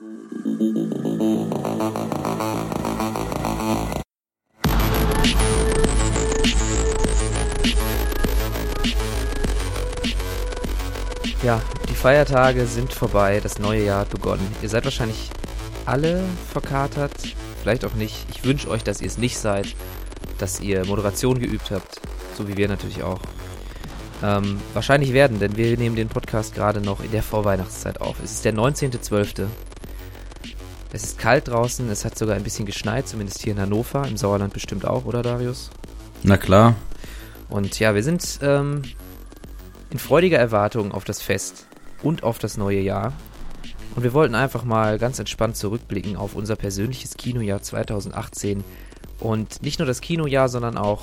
Ja, die Feiertage sind vorbei, das neue Jahr hat begonnen. Ihr seid wahrscheinlich alle verkatert, vielleicht auch nicht. Ich wünsche euch, dass ihr es nicht seid, dass ihr Moderation geübt habt, so wie wir natürlich auch. Ähm, wahrscheinlich werden, denn wir nehmen den Podcast gerade noch in der Vorweihnachtszeit auf. Es ist der 19.12. Es ist kalt draußen, es hat sogar ein bisschen geschneit, zumindest hier in Hannover, im Sauerland bestimmt auch, oder Darius? Na klar. Und ja, wir sind ähm, in freudiger Erwartung auf das Fest und auf das neue Jahr. Und wir wollten einfach mal ganz entspannt zurückblicken auf unser persönliches Kinojahr 2018. Und nicht nur das Kinojahr, sondern auch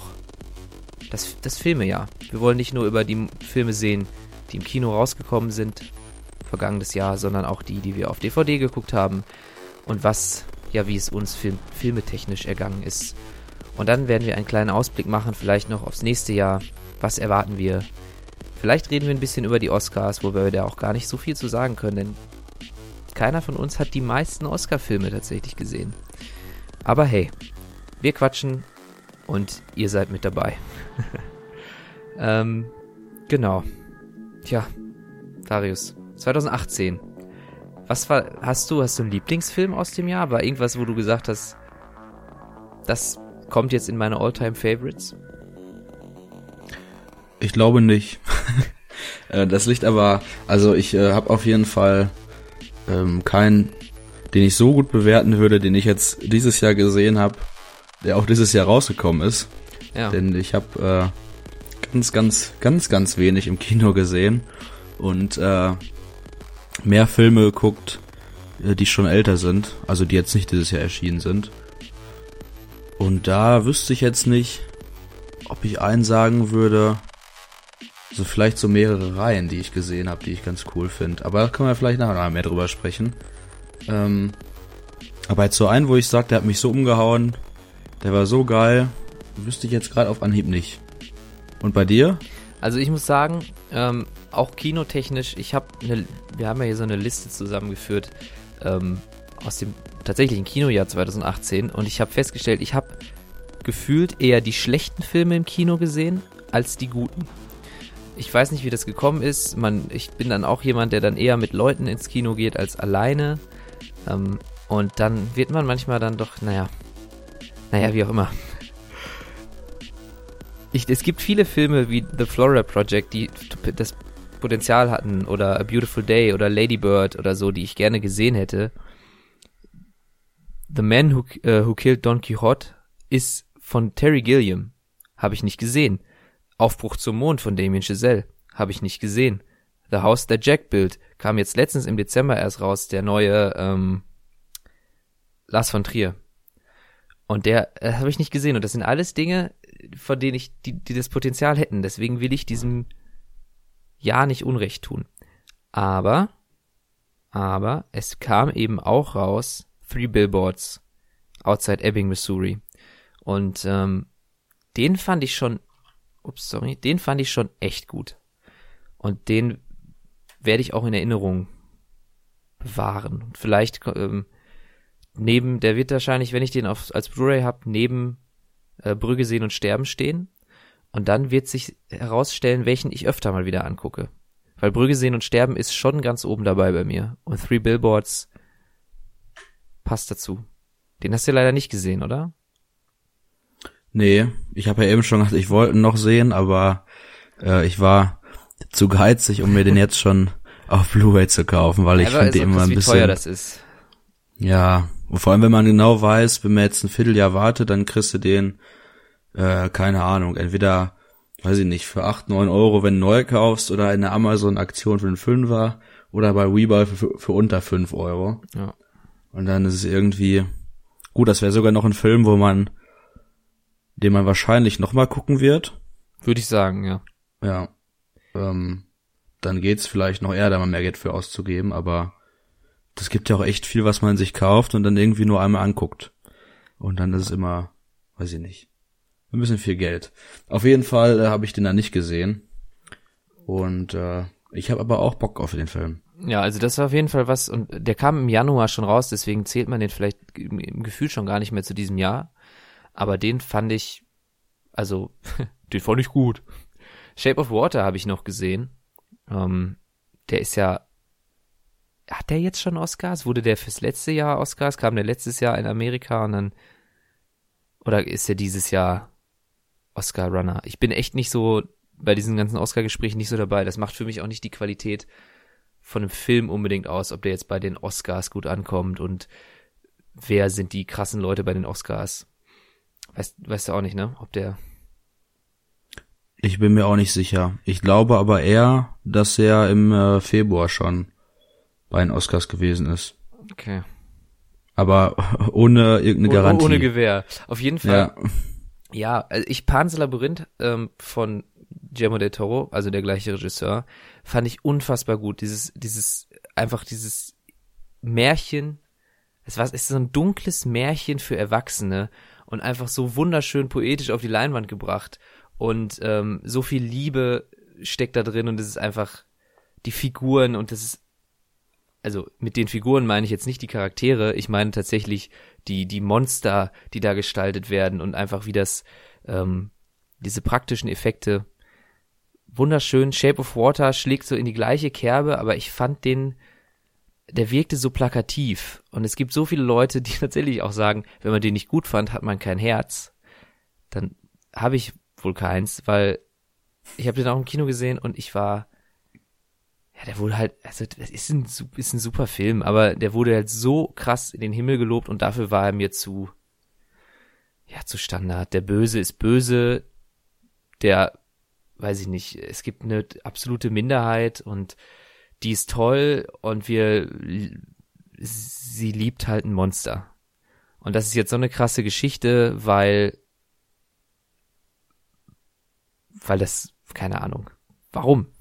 das, das Filmejahr. Wir wollen nicht nur über die Filme sehen, die im Kino rausgekommen sind, vergangenes Jahr, sondern auch die, die wir auf DVD geguckt haben und was, ja, wie es uns film, filmetechnisch ergangen ist. Und dann werden wir einen kleinen Ausblick machen, vielleicht noch aufs nächste Jahr. Was erwarten wir? Vielleicht reden wir ein bisschen über die Oscars, wo wir da auch gar nicht so viel zu sagen können, denn keiner von uns hat die meisten Oscar-Filme tatsächlich gesehen. Aber hey, wir quatschen und ihr seid mit dabei. ähm, genau. Tja, Darius, 2018. Was war, hast du, hast du einen Lieblingsfilm aus dem Jahr? War irgendwas, wo du gesagt hast, das kommt jetzt in meine Alltime favorites Ich glaube nicht. Äh, das liegt aber, also ich äh, habe auf jeden Fall ähm, keinen, den ich so gut bewerten würde, den ich jetzt dieses Jahr gesehen habe, der auch dieses Jahr rausgekommen ist. Ja. Denn ich habe äh, ganz, ganz, ganz, ganz wenig im Kino gesehen und äh, mehr Filme geguckt, äh, die schon älter sind, also die jetzt nicht dieses Jahr erschienen sind. Und da wüsste ich jetzt nicht, ob ich einen sagen würde, so vielleicht so mehrere Reihen, die ich gesehen habe, die ich ganz cool finde. Aber da können wir vielleicht nachher mehr drüber sprechen. Ähm, aber jetzt so einen, wo ich sage, der hat mich so umgehauen, der war so geil, wüsste ich jetzt gerade auf Anhieb nicht. Und bei dir? Also ich muss sagen, ähm, auch kinotechnisch, ich habe eine, wir haben ja hier so eine Liste zusammengeführt ähm, aus dem tatsächlichen Kinojahr 2018 und ich habe festgestellt, ich habe gefühlt eher die schlechten Filme im Kino gesehen als die guten. Ich weiß nicht, wie das gekommen ist. Man, ich bin dann auch jemand, der dann eher mit Leuten ins Kino geht als alleine. Ähm, und dann wird man manchmal dann doch, naja, naja, wie auch immer. Ich, es gibt viele Filme wie The Florida Project, die das Potenzial hatten, oder A Beautiful Day oder Lady Bird oder so, die ich gerne gesehen hätte. The Man Who, uh, Who Killed Don Quixote ist von Terry Gilliam. Habe ich nicht gesehen. Aufbruch zum Mond von Damien Chazelle. Habe ich nicht gesehen. The House That Jack Built kam jetzt letztens im Dezember erst raus, der neue ähm, Lars von Trier. Und der äh, habe ich nicht gesehen. Und das sind alles Dinge, von denen ich, die, die das Potenzial hätten. Deswegen will ich diesem Jahr nicht Unrecht tun. Aber, aber es kam eben auch raus Three Billboards outside Ebbing, Missouri. Und ähm, den fand ich schon, ups, sorry, den fand ich schon echt gut. Und den werde ich auch in Erinnerung bewahren. Und vielleicht ähm, neben, der wird wahrscheinlich, wenn ich den auf, als Blu-ray habe, neben äh, Brügge sehen und sterben stehen. Und dann wird sich herausstellen, welchen ich öfter mal wieder angucke. Weil Brügge sehen und sterben ist schon ganz oben dabei bei mir. Und Three Billboards passt dazu. Den hast du leider nicht gesehen, oder? Nee, ich habe ja eben schon gesagt, ich wollte ihn noch sehen, aber äh, ich war zu geizig, um mir den jetzt schon auf Blu-ray zu kaufen, weil ich finde immer ein bisschen. Wie teuer das ist. Ja, und vor allem, wenn man genau weiß, wenn man jetzt ein Vierteljahr wartet, dann kriegst du den, äh, keine Ahnung, entweder, weiß ich nicht, für acht neun Euro, wenn du neu kaufst, oder in der Amazon-Aktion für einen Fünfer, oder bei Webuy für, für unter fünf Euro. Ja. Und dann ist es irgendwie, gut, das wäre sogar noch ein Film, wo man, den man wahrscheinlich nochmal gucken wird. Würde ich sagen, ja. Ja. Ähm, dann geht's vielleicht noch eher, da mal mehr Geld für auszugeben, aber das gibt ja auch echt viel, was man sich kauft und dann irgendwie nur einmal anguckt. Und dann ist es immer, weiß ich nicht, ein bisschen viel Geld. Auf jeden Fall äh, habe ich den da nicht gesehen. Und äh, Ich habe aber auch Bock auf den Film. Ja, also das war auf jeden Fall was und der kam im Januar schon raus, deswegen zählt man den vielleicht im, im Gefühl schon gar nicht mehr zu diesem Jahr. Aber den fand ich, also den fand ich gut. Shape of Water habe ich noch gesehen. Ähm, der ist ja, hat der jetzt schon Oscars? Wurde der fürs letzte Jahr Oscars? Kam der letztes Jahr in Amerika und dann, oder ist der dieses Jahr Oscar Runner? Ich bin echt nicht so bei diesen ganzen Oscar-Gesprächen nicht so dabei. Das macht für mich auch nicht die Qualität von einem Film unbedingt aus, ob der jetzt bei den Oscars gut ankommt und wer sind die krassen Leute bei den Oscars. Weißt, weißt du auch nicht, ne? Ob der. Ich bin mir auch nicht sicher. Ich glaube aber eher, dass er im äh, Februar schon bei den Oscars gewesen ist. Okay. Aber ohne irgendeine Garantie. Ohne Gewehr. Auf jeden Fall. Ja, ja also ich Pan's Labyrinth ähm, von Guillermo del Toro, also der gleiche Regisseur, fand ich unfassbar gut. Dieses, dieses, einfach dieses Märchen, es war, es ist so ein dunkles Märchen für Erwachsene und einfach so wunderschön poetisch auf die Leinwand gebracht und ähm, so viel Liebe steckt da drin und es ist einfach die Figuren und das ist also mit den Figuren meine ich jetzt nicht die Charaktere, ich meine tatsächlich die die Monster, die da gestaltet werden und einfach wie das ähm, diese praktischen Effekte wunderschön. Shape of Water schlägt so in die gleiche Kerbe, aber ich fand den, der wirkte so plakativ. Und es gibt so viele Leute, die tatsächlich auch sagen, wenn man den nicht gut fand, hat man kein Herz. Dann habe ich wohl keins, weil ich habe den auch im Kino gesehen und ich war, ja, der wurde halt, also das ist ein, ist ein super Film, aber der wurde halt so krass in den Himmel gelobt und dafür war er mir zu, ja, zu Standard. Der Böse ist böse, der weiß ich nicht, es gibt eine absolute Minderheit und die ist toll und wir, sie liebt halt ein Monster. Und das ist jetzt so eine krasse Geschichte, weil, weil das, keine Ahnung, warum?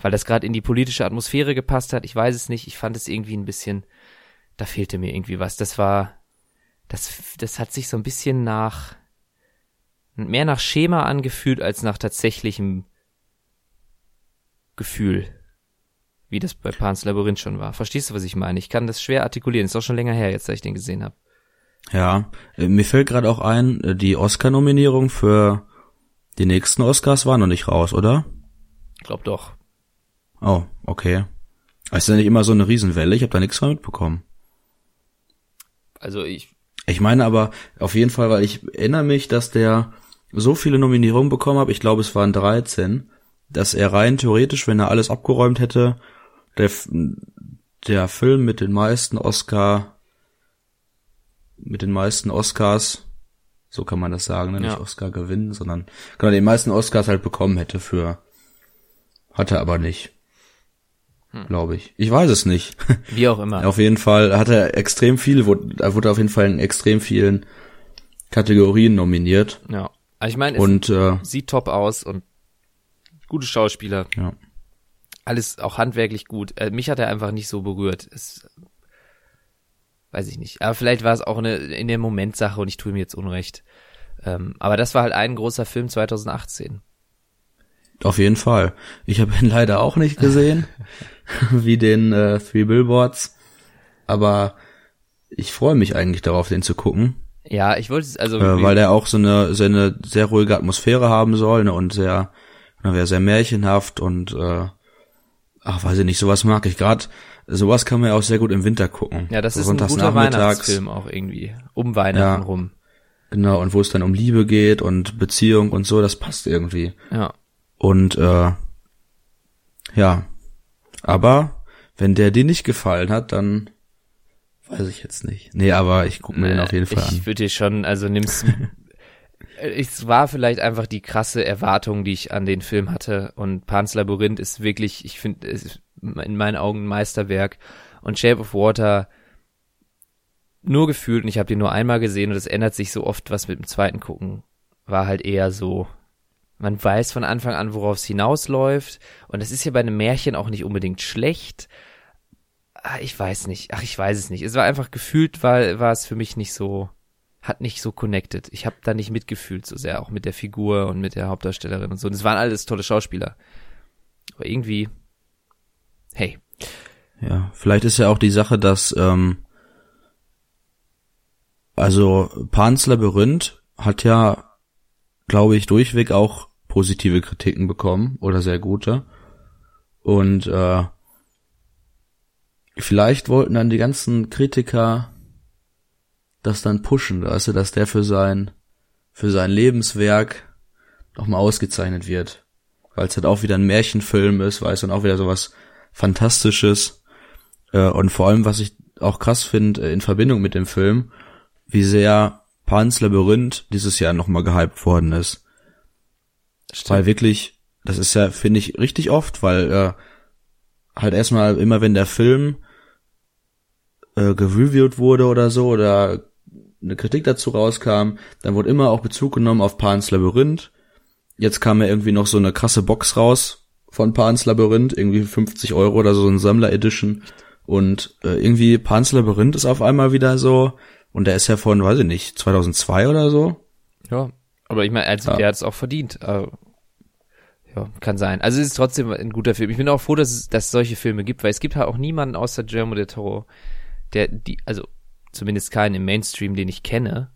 Weil das gerade in die politische Atmosphäre gepasst hat, ich weiß es nicht, ich fand es irgendwie ein bisschen, da fehlte mir irgendwie was. Das war, das, das hat sich so ein bisschen nach, mehr nach Schema angefühlt als nach tatsächlichem Gefühl. Wie das bei Pan's Labyrinth schon war. Verstehst du, was ich meine? Ich kann das schwer artikulieren. Ist auch schon länger her, jetzt, seit ich den gesehen habe. Ja, äh, mir fällt gerade auch ein, äh, die Oscar-Nominierung für die nächsten Oscars war noch nicht raus, oder? Glaub doch. Oh, okay. Ist ja nicht immer so eine Riesenwelle, ich habe da nichts mehr mitbekommen. Also ich. Ich meine aber auf jeden Fall, weil ich erinnere mich, dass der so viele Nominierungen bekommen habe, ich glaube es waren 13, dass er rein theoretisch, wenn er alles abgeräumt hätte, der, der Film mit den meisten Oscar, mit den meisten Oscars, so kann man das sagen, ne? nicht ja. Oscar gewinnen, sondern genau den meisten Oscars halt bekommen hätte für, hat er aber nicht. Hm. Glaube ich. Ich weiß es nicht. Wie auch immer. auf jeden Fall hat er extrem viel, wurde, wurde auf jeden Fall in extrem vielen Kategorien nominiert. Ja. Also ich meine, und äh, sieht top aus und gute Schauspieler. Ja. Alles auch handwerklich gut. Äh, mich hat er einfach nicht so berührt. Es, weiß ich nicht. Aber vielleicht war es auch eine in der Momentsache und ich tue ihm jetzt Unrecht. Ähm, aber das war halt ein großer Film 2018. Auf jeden Fall. Ich habe ihn leider auch nicht gesehen, wie den äh, Three Billboards. Aber ich freue mich eigentlich darauf, den zu gucken. Ja, ich wollte es also äh, weil er auch so eine so eine sehr ruhige Atmosphäre haben soll ne, und sehr wäre sehr märchenhaft und äh, ach weiß ich nicht, sowas mag ich gerade. Sowas kann man ja auch sehr gut im Winter gucken. Ja, das so ist ein guter Weihnachtsfilm auch irgendwie um Weihnachten ja, rum. Genau und wo es dann um Liebe geht und Beziehung und so, das passt irgendwie. Ja. Und äh, ja, aber wenn der dir nicht gefallen hat, dann Weiß ich jetzt nicht. Nee, aber ich gucke mir nee, den auf jeden Fall ich an. Ich würde dir schon, also nimm's. es war vielleicht einfach die krasse Erwartung, die ich an den Film hatte. Und Pan's Labyrinth ist wirklich, ich finde, es ist in meinen Augen ein Meisterwerk. Und Shape of Water nur gefühlt, und ich habe den nur einmal gesehen und es ändert sich so oft was mit dem zweiten Gucken, war halt eher so, man weiß von Anfang an, worauf es hinausläuft. Und es ist ja bei einem Märchen auch nicht unbedingt schlecht, Ah, ich weiß nicht. Ach, ich weiß es nicht. Es war einfach gefühlt, war, war es für mich nicht so, hat nicht so connected. Ich habe da nicht mitgefühlt so sehr, auch mit der Figur und mit der Hauptdarstellerin und so. Und es waren alles tolle Schauspieler. Aber irgendwie, hey. Ja, vielleicht ist ja auch die Sache, dass ähm, also Pans Labyrinth hat ja, glaube ich, durchweg auch positive Kritiken bekommen oder sehr gute. Und äh, vielleicht wollten dann die ganzen Kritiker das dann pushen, weißt du, dass der für sein für sein Lebenswerk nochmal ausgezeichnet wird. Weil es halt auch wieder ein Märchenfilm ist, weißt du, und auch wieder sowas Fantastisches. Äh, und vor allem, was ich auch krass finde, äh, in Verbindung mit dem Film, wie sehr Pans Labyrinth dieses Jahr nochmal gehypt worden ist. Stimmt. Weil wirklich, das ist ja, finde ich, richtig oft, weil äh, halt erstmal immer, wenn der Film äh, gereviewt wurde oder so, oder eine Kritik dazu rauskam, dann wurde immer auch Bezug genommen auf Pans Labyrinth. Jetzt kam ja irgendwie noch so eine krasse Box raus von Pans Labyrinth, irgendwie 50 Euro oder so, ein Sammler Edition. Und äh, irgendwie Pans Labyrinth ist auf einmal wieder so, und der ist ja von, weiß ich nicht, 2002 oder so. Ja, aber ich meine, also ja. der hat es auch verdient. Äh, ja, kann sein. Also es ist trotzdem ein guter Film. Ich bin auch froh, dass es, dass es solche Filme gibt, weil es gibt halt auch niemanden außer Guillermo del Toro, der die, also zumindest keinen im Mainstream, den ich kenne.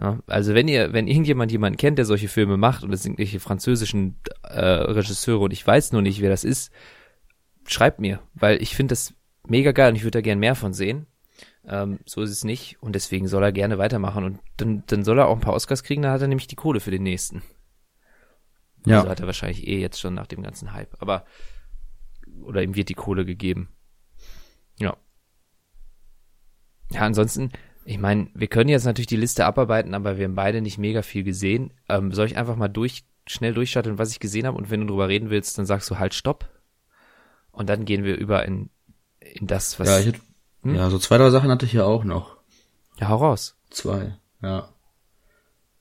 Ja, also wenn ihr, wenn irgendjemand jemanden kennt, der solche Filme macht und es sind irgendwelche französischen äh, Regisseure und ich weiß nur nicht, wer das ist, schreibt mir, weil ich finde das mega geil und ich würde da gern mehr von sehen. Ähm, so ist es nicht und deswegen soll er gerne weitermachen und dann, dann soll er auch ein paar Oscars kriegen, dann hat er nämlich die Kohle für den nächsten. Ja. Also hat er wahrscheinlich eh jetzt schon nach dem ganzen Hype, aber oder ihm wird die Kohle gegeben. Ja. Ja, ansonsten, ich meine, wir können jetzt natürlich die Liste abarbeiten, aber wir haben beide nicht mega viel gesehen. Ähm, soll ich einfach mal durch, schnell durchstarten, was ich gesehen habe? Und wenn du drüber reden willst, dann sagst du halt Stopp. Und dann gehen wir über in, in das, was. Ja, ich hätte, hm? ja, so zwei, drei Sachen hatte ich ja auch noch. Ja, hau raus. Zwei, ja.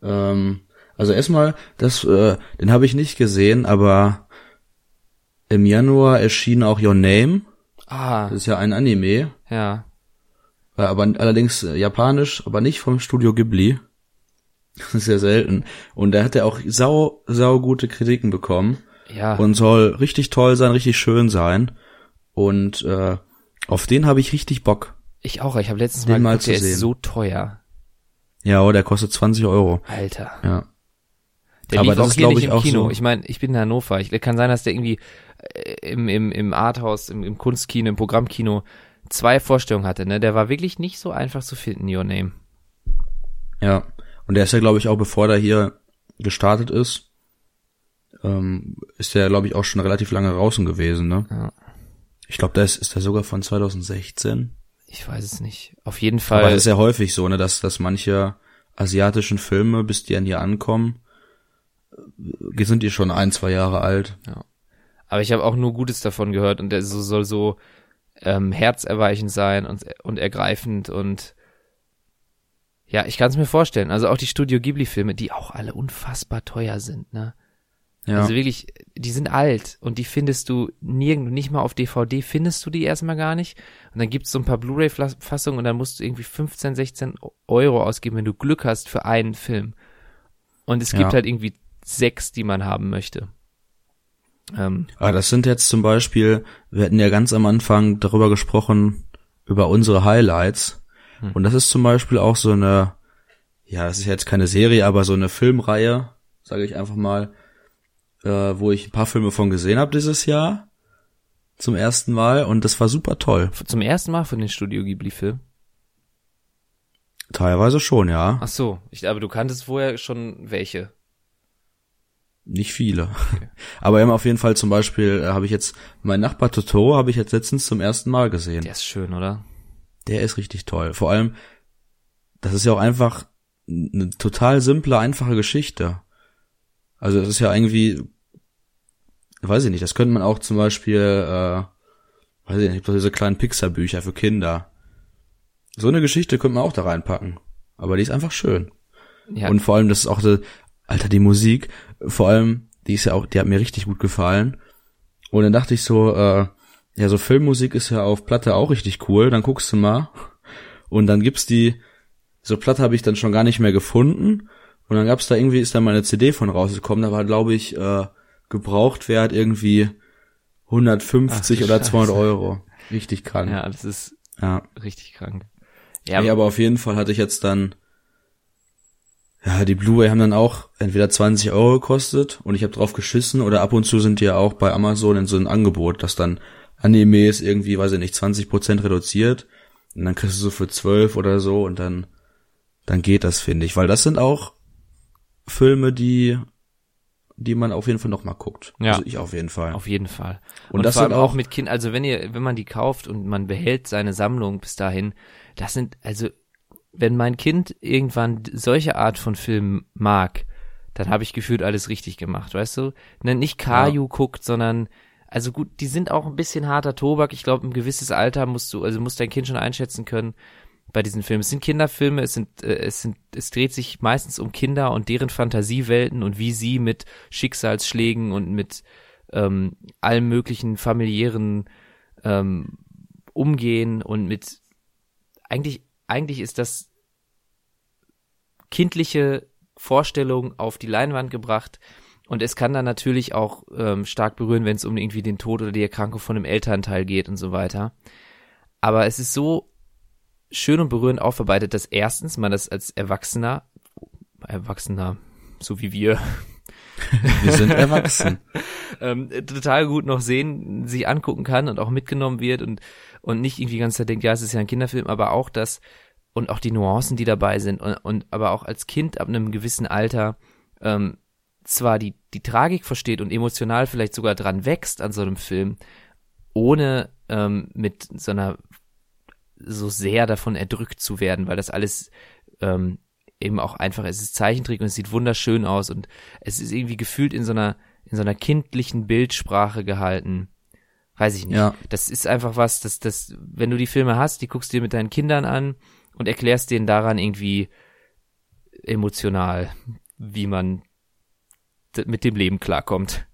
Ähm, also erstmal, das, äh, den habe ich nicht gesehen, aber im Januar erschien auch Your Name. Ah. Das ist ja ein Anime. Ja. Äh, aber allerdings äh, japanisch, aber nicht vom Studio Ghibli. Das ist sehr selten. Und da hat er auch sau, sau gute Kritiken bekommen. Ja. Und soll richtig toll sein, richtig schön sein. Und äh, auf den habe ich richtig Bock. Ich auch. Ich habe letztens den mal geguckt, der sehen. ist so teuer. Ja, oh, der kostet 20 Euro. Alter. Ja. Der aber das glaube ich, auch Kino. So. Ich meine, ich bin in Hannover. Ich kann sein, dass der irgendwie äh, im, im, im Arthouse, im, im Kunstkino, im Programmkino zwei Vorstellungen hatte, ne? Der war wirklich nicht so einfach zu finden, Your Name. Ja, und der ist ja, glaube ich, auch bevor der hier gestartet ist, ähm, ist der, glaube ich, auch schon relativ lange draußen gewesen, ne? Ja. Ich glaube, der ist, ist der sogar von 2016. Ich weiß es nicht. Auf jeden Fall. Aber das ist ja häufig so, ne, dass, dass manche asiatischen Filme, bis die an hier ankommen, äh, sind die schon ein, zwei Jahre alt. Ja. Aber ich habe auch nur Gutes davon gehört und der so, soll so ähm, herzerweichend sein und, und ergreifend und ja, ich kann es mir vorstellen. Also auch die Studio Ghibli-Filme, die auch alle unfassbar teuer sind, ne? Ja. Also wirklich, die sind alt und die findest du nirgendwo, nicht mal auf DVD findest du die erstmal gar nicht. Und dann gibt's so ein paar Blu-ray-Fassungen und dann musst du irgendwie 15, 16 Euro ausgeben, wenn du Glück hast für einen Film. Und es gibt ja. halt irgendwie sechs, die man haben möchte. Ähm, ah, das sind jetzt zum Beispiel, wir hatten ja ganz am Anfang darüber gesprochen, über unsere Highlights. Hm. Und das ist zum Beispiel auch so eine, ja, das ist jetzt keine Serie, aber so eine Filmreihe, sage ich einfach mal, äh, wo ich ein paar Filme von gesehen habe dieses Jahr. Zum ersten Mal und das war super toll. Zum ersten Mal von den Studio Ghibli-Filmen? Teilweise schon, ja. Ach so, ich, aber du kanntest vorher schon welche. Nicht viele. Okay. Aber haben auf jeden Fall zum Beispiel, äh, habe ich jetzt, mein Nachbar Totoro habe ich jetzt letztens zum ersten Mal gesehen. Der ist schön, oder? Der ist richtig toll. Vor allem, das ist ja auch einfach eine total simple, einfache Geschichte. Also es ist ja irgendwie, weiß ich nicht, das könnte man auch zum Beispiel, äh, weiß ich nicht, diese kleinen Pixar-Bücher für Kinder. So eine Geschichte könnte man auch da reinpacken. Aber die ist einfach schön. Ja. Und vor allem, das ist auch, so, Alter, die Musik, vor allem, die ist ja auch, die hat mir richtig gut gefallen. Und dann dachte ich so, äh, ja, so Filmmusik ist ja auf Platte auch richtig cool, dann guckst du mal. Und dann gibt's die, so Platte habe ich dann schon gar nicht mehr gefunden. Und dann gab's da irgendwie, ist da mal eine CD von rausgekommen, da war, glaube ich, äh, Gebrauchtwert irgendwie 150 Ach, oder Scheiße. 200 Euro. Richtig krank. Ja, das ist ja. richtig krank. Ja, nee, aber auf jeden Fall hatte ich jetzt dann, ja, die Blu-ray haben dann auch entweder 20 Euro gekostet und ich habe drauf geschissen oder ab und zu sind die ja auch bei Amazon in so einem Angebot, dass dann Animes irgendwie, weiß ich nicht, 20% reduziert und dann kriegst du so für 12 oder so und dann, dann geht das, finde ich, weil das sind auch Filme, die die man auf jeden Fall noch mal guckt. Ja. Also ich auf jeden Fall. Auf jeden Fall. Und Und, das vor allem auch auch- mit Kind, also wenn ihr, wenn man die kauft und man behält seine Sammlung bis dahin, das sind, also wenn mein Kind irgendwann solche Art von Filmen mag, dann habe ich gefühlt alles richtig gemacht, weißt du? Ne, Nicht Kaju guckt, sondern also gut, die sind auch ein bisschen harter Tobak. Ich glaube, ein gewisses Alter musst du, also muss dein Kind schon einschätzen können bei diesen Filmen. Es sind Kinderfilme, es sind, äh, es sind, es dreht sich meistens um Kinder und deren Fantasiewelten und wie sie mit Schicksalsschlägen und mit ähm, allen möglichen familiären ähm, umgehen und mit eigentlich eigentlich ist das kindliche Vorstellung auf die Leinwand gebracht und es kann dann natürlich auch ähm, stark berühren, wenn es um irgendwie den Tod oder die Erkrankung von einem Elternteil geht und so weiter. Aber es ist so schön und berührend aufarbeitet, dass erstens man das als Erwachsener, Erwachsener, so wie wir, Wir sind erwachsen. ähm, total gut noch sehen, sich angucken kann und auch mitgenommen wird und, und nicht irgendwie Zeit denkt, ja, es ist ja ein Kinderfilm, aber auch das und auch die Nuancen, die dabei sind und, und aber auch als Kind ab einem gewissen Alter ähm, zwar die, die Tragik versteht und emotional vielleicht sogar dran wächst an so einem Film, ohne ähm, mit so einer so sehr davon erdrückt zu werden, weil das alles ähm, eben auch einfach, es ist Zeichentrick und es sieht wunderschön aus und es ist irgendwie gefühlt in so einer, in so einer kindlichen Bildsprache gehalten. Weiß ich nicht. Ja. Das ist einfach was, das, das, wenn du die Filme hast, die guckst du dir mit deinen Kindern an und erklärst denen daran irgendwie emotional, wie man mit dem Leben klarkommt.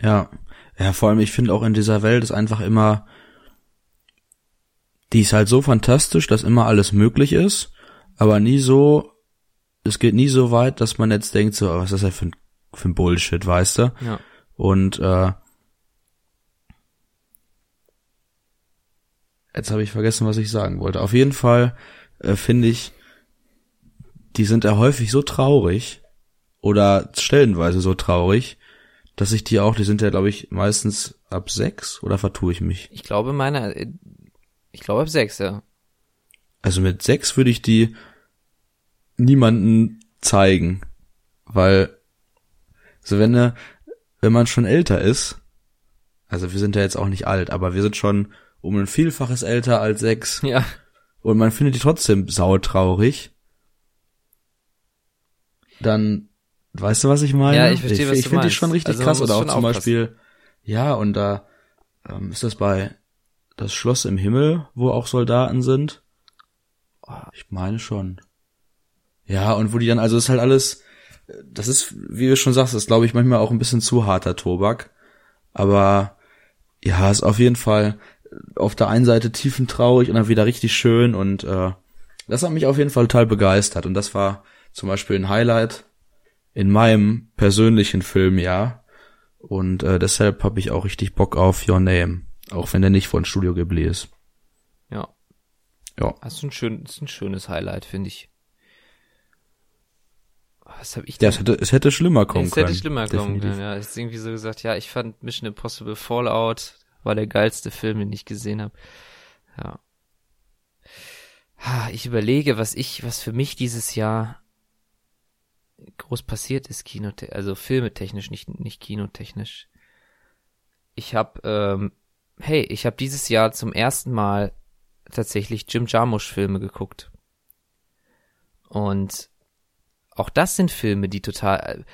Ja. Ja, vor allem, ich finde auch in dieser Welt ist einfach immer, die ist halt so fantastisch, dass immer alles möglich ist, aber nie so, es geht nie so weit, dass man jetzt denkt, so, oh, was ist das denn für ein, für ein Bullshit, weißt du? Ja. Und äh, jetzt habe ich vergessen, was ich sagen wollte. Auf jeden Fall äh, finde ich, die sind ja häufig so traurig oder stellenweise so traurig, dass ich die auch, die sind ja, glaube ich, meistens ab sechs oder vertue ich mich? Ich glaube, meine, äh, ich glaube ab sechs, ja. Also mit sechs würde ich die niemanden zeigen, weil so wenn ne, wenn man schon älter ist, also wir sind ja jetzt auch nicht alt, aber wir sind schon um ein Vielfaches älter als sechs Ja. und man findet die trotzdem sautraurig, dann weißt du, was ich meine? Ja, ich verstehe, ich, was ich du finde die schon richtig Also krass oder auch zum aufpassen. Beispiel ja und da ähm, ist das bei das Schloss im Himmel, wo auch Soldaten sind. Ich meine schon. Ja, und wo die dann, also ist halt alles, das ist, wie du schon sagst, ist glaube ich manchmal auch ein bisschen zu harter Tobak. Aber ja, ist auf jeden Fall auf der einen Seite tiefentraurig und dann wieder richtig schön und äh, das hat mich auf jeden Fall total begeistert. Und das war zum Beispiel ein Highlight in meinem persönlichen Filmjahr. Und äh, deshalb habe ich auch richtig Bock auf Your Name. Auch wenn der nicht von Studio Ghibli ist. Ja. Ja. Das ist ein, schön, ist ein schönes Highlight, finde ich. Was habe ich Ja, es hätte, es hätte schlimmer kommen es können. hätte schlimmer kommen Definitiv. können, ja. Es ist irgendwie so gesagt, ja, ich fand Mission Impossible Fallout war der geilste Film, den ich gesehen habe. Ja. Ha, Ich überlege, was ich, was für mich dieses Jahr groß passiert ist, Kinote also filmetechnisch, nicht, nicht kinotechnisch. Ich habe, ähm, hey, ich habe dieses Jahr zum ersten Mal tatsächlich Jim Jarmusch Filme geguckt. Und auch das sind Filme, die total,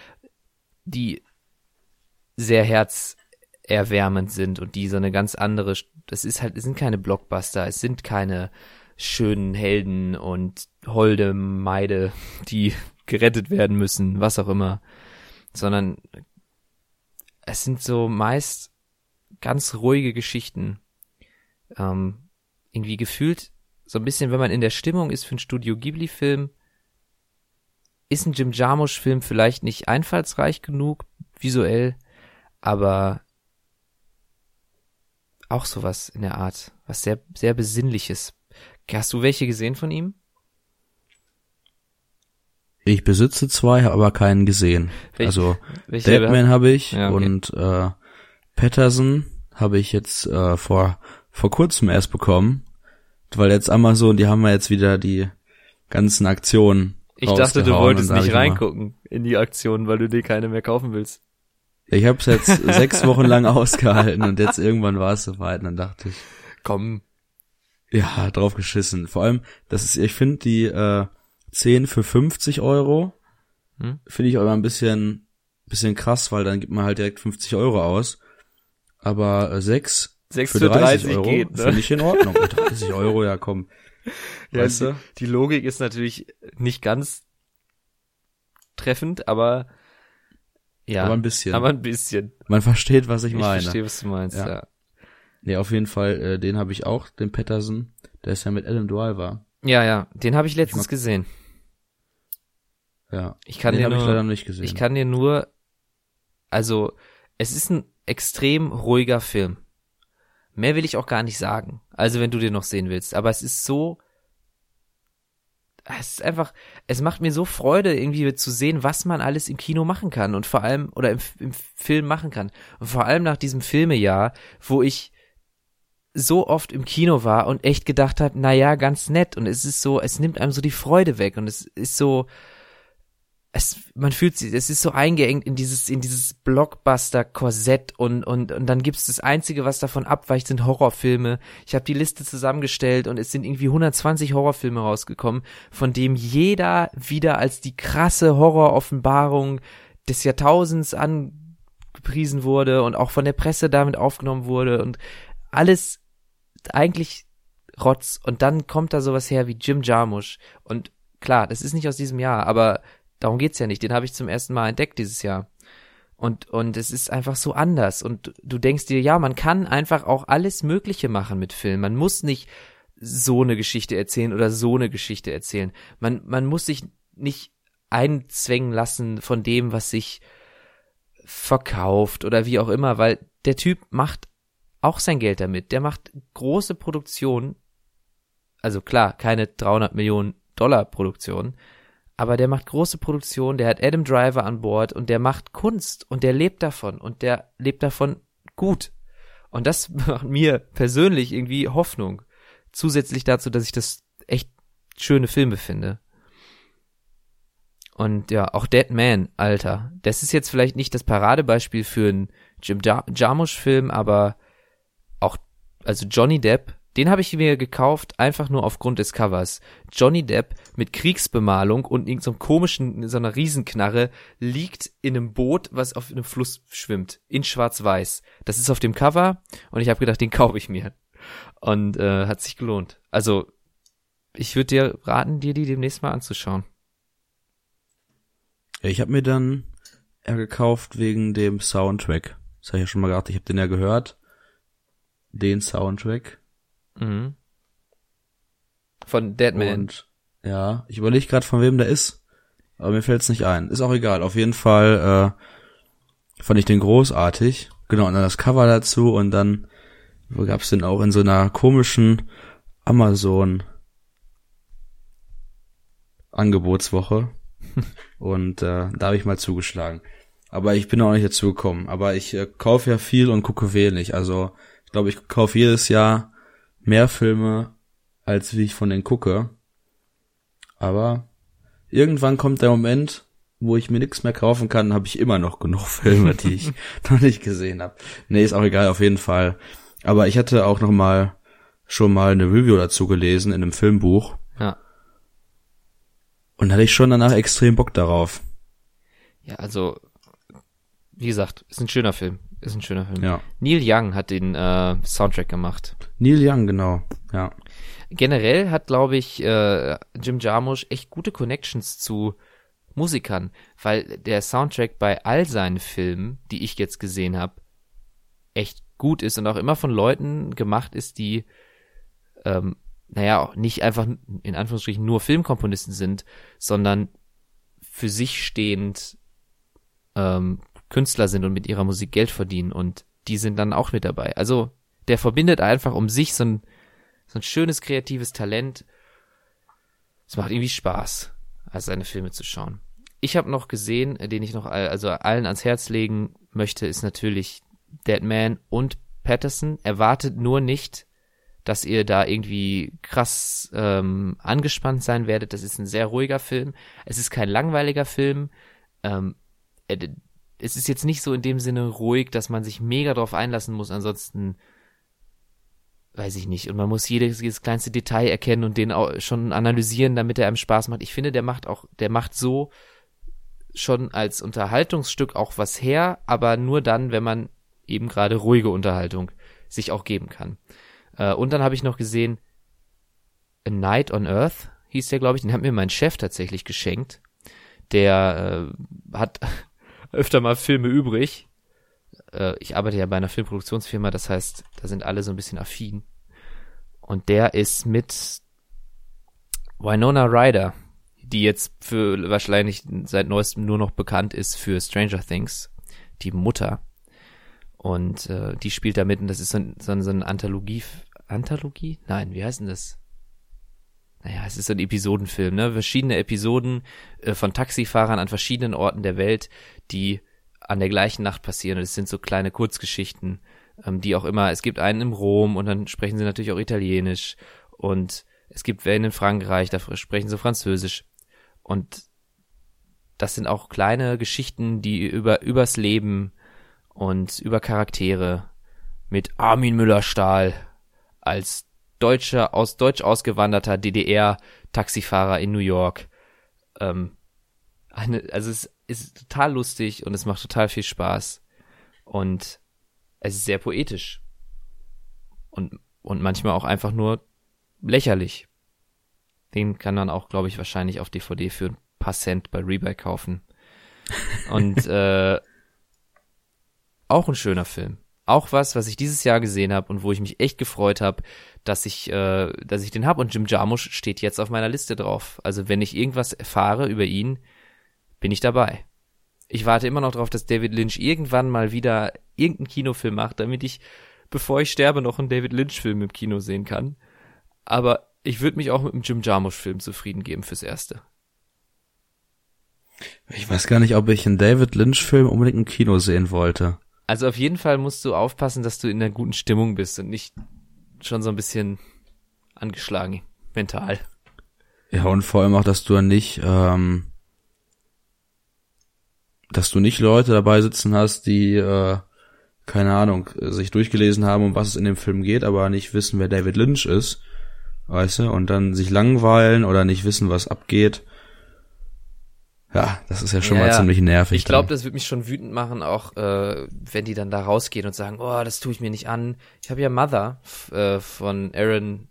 die sehr herzerwärmend sind und die so eine ganz andere, das ist halt, es sind keine Blockbuster, es sind keine schönen Helden und holde Meide, die gerettet werden müssen, was auch immer, sondern es sind so meist ganz ruhige Geschichten. Ähm, irgendwie gefühlt so ein bisschen, wenn man in der Stimmung ist für einen Studio Ghibli-Film, ist ein Jim Jarmusch-Film vielleicht nicht einfallsreich genug visuell, aber auch sowas in der Art, was sehr, sehr besinnliches. Hast du welche gesehen von ihm? Ich besitze zwei, habe aber keinen gesehen. Welche- also Deadman habe ich Ja, okay. und äh, Patterson habe ich jetzt äh, vor vor kurzem erst bekommen, weil jetzt Amazon, die haben ja jetzt wieder die ganzen Aktionen. Ich dachte, du wolltest nicht ich mal- reingucken in die Aktion, weil du dir keine mehr kaufen willst. Ich habe es jetzt sechs Wochen lang ausgehalten und jetzt irgendwann war es soweit und dann dachte ich, Komm. ja, drauf geschissen. Vor allem, das ist, ich finde die äh, 10 für 50 Euro, Hm? finde ich aber ein bisschen, bisschen krass, weil dann gibt man halt direkt 50 Euro aus. Aber äh, 6 6 für für 30 30 Euro geht, ne? finde ich in Ordnung. 30 Euro, ja komm. Ja, weißt die, du? die Logik ist natürlich nicht ganz treffend, aber ja, Aber ein bisschen. aber ein bisschen. man versteht, was ich Ich meine. verstehe, was du meinst, Ja. ja. Nee, auf jeden Fall, äh, den habe ich auch, den Patterson. Der ist ja mit Adam Driver. Ja, ja, den habe ich letztens mag- gesehen. Ja. Ich kann den dir habe ich nur- leider nicht gesehen. Ich kann dir nur, also, es ist ein extrem ruhiger Film. Mehr will ich auch gar nicht sagen. Also, wenn du den noch sehen willst. Aber es ist so, es ist einfach, es macht mir so Freude, irgendwie zu sehen, was man alles im Kino machen kann und vor allem, oder im, im Film machen kann. Und vor allem nach diesem Filmejahr, wo ich so oft im Kino war und echt gedacht habe, na ja, ganz nett. Und es ist so, es nimmt einem so die Freude weg und es ist so, es, man fühlt sich, es ist so eingeengt in dieses, in dieses Blockbuster-Korsett und, und, und dann gibt's das Einzige, was davon abweicht, sind Horrorfilme. Ich habe die Liste zusammengestellt und es sind irgendwie 120 Horrorfilme rausgekommen, von dem jeder wieder als die krasse Horroroffenbarung des Jahrtausends angepriesen wurde und auch von der Presse damit aufgenommen wurde und alles eigentlich Rotz. Und dann kommt da sowas her wie Jim Jarmusch und klar, das ist nicht aus diesem Jahr, aber darum geht's ja nicht. Den habe ich zum ersten Mal entdeckt dieses Jahr. Und, und es ist einfach so anders. Und du denkst dir, ja, man kann einfach auch alles Mögliche machen mit Film. Man muss nicht so eine Geschichte erzählen oder so eine Geschichte erzählen. Man, man muss sich nicht einzwängen lassen von dem, was sich verkauft oder wie auch immer, weil der Typ macht auch sein Geld damit. Der macht große Produktionen. Also klar, keine 300 Millionen Dollar Produktion, aber der macht große Produktionen, der hat Adam Driver an Bord und der macht Kunst und der lebt davon und der lebt davon gut. Und das macht mir persönlich irgendwie Hoffnung. Zusätzlich dazu, dass ich das echt schöne Filme finde. Und ja, auch Dead Man, Alter. Das ist jetzt vielleicht nicht das Paradebeispiel für einen Jim Jar- Jarmusch-Film, aber auch, also Johnny Depp, den habe ich mir gekauft, einfach nur aufgrund des Covers. Johnny Depp mit Kriegsbemalung und irgendeinem so komischen, so einer Riesenknarre liegt in einem Boot, was auf einem Fluss schwimmt, in schwarz-weiß. Das ist auf dem Cover und ich habe gedacht, den kaufe ich mir. Und äh, hat sich gelohnt. Also, ich würde dir raten, dir die demnächst mal anzuschauen. Ja, ich habe mir dann eher gekauft wegen dem Soundtrack. Das habe ich ja schon mal gesagt, ich habe den ja gehört. Den Soundtrack. Mhm. Von Deadman. Und ja, ich überlege gerade, von wem der ist. Aber mir fällt's nicht ein. Ist auch egal. Auf jeden Fall äh, fand ich den großartig. Genau, und dann das Cover dazu und dann wo gab's den auch in so einer komischen Amazon Angebotswoche. und äh, da habe ich mal zugeschlagen. Aber ich bin auch nicht dazu gekommen. Aber ich äh, kaufe ja viel und gucke wenig. Also ich glaube, ich kaufe jedes Jahr mehr Filme, als wie ich von denen gucke. Aber irgendwann kommt der Moment, wo ich mir nichts mehr kaufen kann, habe ich immer noch genug Filme, die ich noch nicht gesehen habe. Nee, ist auch egal, auf jeden Fall. Aber ich hatte auch noch mal schon mal eine Review dazu gelesen in einem Filmbuch Ja. und hatte ich schon danach extrem Bock darauf. Ja, also, wie gesagt, ist ein schöner Film. Ist ein schöner Film. Ja. Neil Young hat den äh, Soundtrack gemacht. Neil Young, genau. Ja. Generell hat, glaube ich, äh, Jim Jarmusch echt gute Connections zu Musikern, weil der Soundtrack bei all seinen Filmen, die ich jetzt gesehen habe, echt gut ist und auch immer von Leuten gemacht ist, die, ähm, naja, auch nicht einfach in Anführungsstrichen nur Filmkomponisten sind, sondern für sich stehend ähm, Künstler sind und mit ihrer Musik Geld verdienen und die sind dann auch mit dabei. Also der verbindet einfach um sich so ein, so ein schönes kreatives Talent. Es macht irgendwie Spaß, als seine Filme zu schauen. Ich habe noch gesehen, den ich noch also allen ans Herz legen möchte, ist natürlich Dead Man und Patterson. Erwartet nur nicht, dass ihr da irgendwie krass ähm, angespannt sein werdet. Das ist ein sehr ruhiger Film. Es ist kein langweiliger Film. Ähm, äh, es ist jetzt nicht so in dem Sinne ruhig, dass man sich mega drauf einlassen muss. Ansonsten weiß ich nicht. Und man muss jedes, jedes kleinste Detail erkennen und den auch schon analysieren, damit er einem Spaß macht. Ich finde, der macht auch, der macht so schon als Unterhaltungsstück auch was her, aber nur dann, wenn man eben gerade ruhige Unterhaltung sich auch geben kann. Äh, und dann habe ich noch gesehen, A Night on Earth hieß der, glaube ich, den hat mir mein Chef tatsächlich geschenkt. Der äh, hat öfter mal Filme übrig. Äh, ich arbeite ja bei einer Filmproduktionsfirma, das heißt, da sind alle so ein bisschen affin. Und der ist mit Winona Ryder, die jetzt für wahrscheinlich seit neuestem nur noch bekannt ist für Stranger Things, die Mutter. Und äh, die spielt da mit und das ist so, ein, so, ein, so eine Anthologie. Anthologie? Nein, wie heißt denn das? Naja, es ist ein Episodenfilm, ne? Verschiedene Episoden äh, von Taxifahrern an verschiedenen Orten der Welt, die an der gleichen Nacht passieren. Und es sind so kleine Kurzgeschichten, ähm, die auch immer, es gibt einen im Rom und dann sprechen sie natürlich auch Italienisch. Und es gibt wen in Frankreich, da sprechen sie Französisch. Und das sind auch kleine Geschichten, die über übers Leben und über Charaktere mit Armin Müller-Stahl als deutscher, aus Deutsch ausgewanderter DDR-Taxifahrer in New York. Ähm, eine, also es ist total lustig und es macht total viel Spaß. Und es ist sehr poetisch. Und, und manchmal auch einfach nur lächerlich. Den kann man auch, glaube ich, wahrscheinlich auf DVD für ein paar Cent bei Rebuy kaufen. Und äh, auch ein schöner Film. Auch was, was ich dieses Jahr gesehen habe und wo ich mich echt gefreut habe, dass ich, äh, dass ich den hab. Und Jim Jarmusch steht jetzt auf meiner Liste drauf. Also wenn ich irgendwas erfahre über ihn, bin ich dabei. Ich warte immer noch darauf, dass David Lynch irgendwann mal wieder irgendeinen Kinofilm macht, damit ich, bevor ich sterbe, noch einen David Lynch-Film im Kino sehen kann. Aber ich würde mich auch mit einem Jim Jarmusch-Film zufrieden geben fürs Erste. Ich weiß gar nicht, ob ich einen David Lynch-Film unbedingt im Kino sehen wollte. Also auf jeden Fall musst du aufpassen, dass du in einer guten Stimmung bist und nicht schon so ein bisschen angeschlagen mental. Ja, und vor allem auch, dass du nicht, ähm, dass du nicht Leute dabei sitzen hast, die, äh, keine Ahnung, sich durchgelesen haben, um was es in dem Film geht, aber nicht wissen, wer David Lynch ist weißt du, und dann sich langweilen oder nicht wissen, was abgeht. Ja, das ist ja schon ja, mal ziemlich nervig. Ich glaube, das wird mich schon wütend machen, auch äh, wenn die dann da rausgehen und sagen, oh, das tue ich mir nicht an. Ich habe ja Mother äh, von Aaron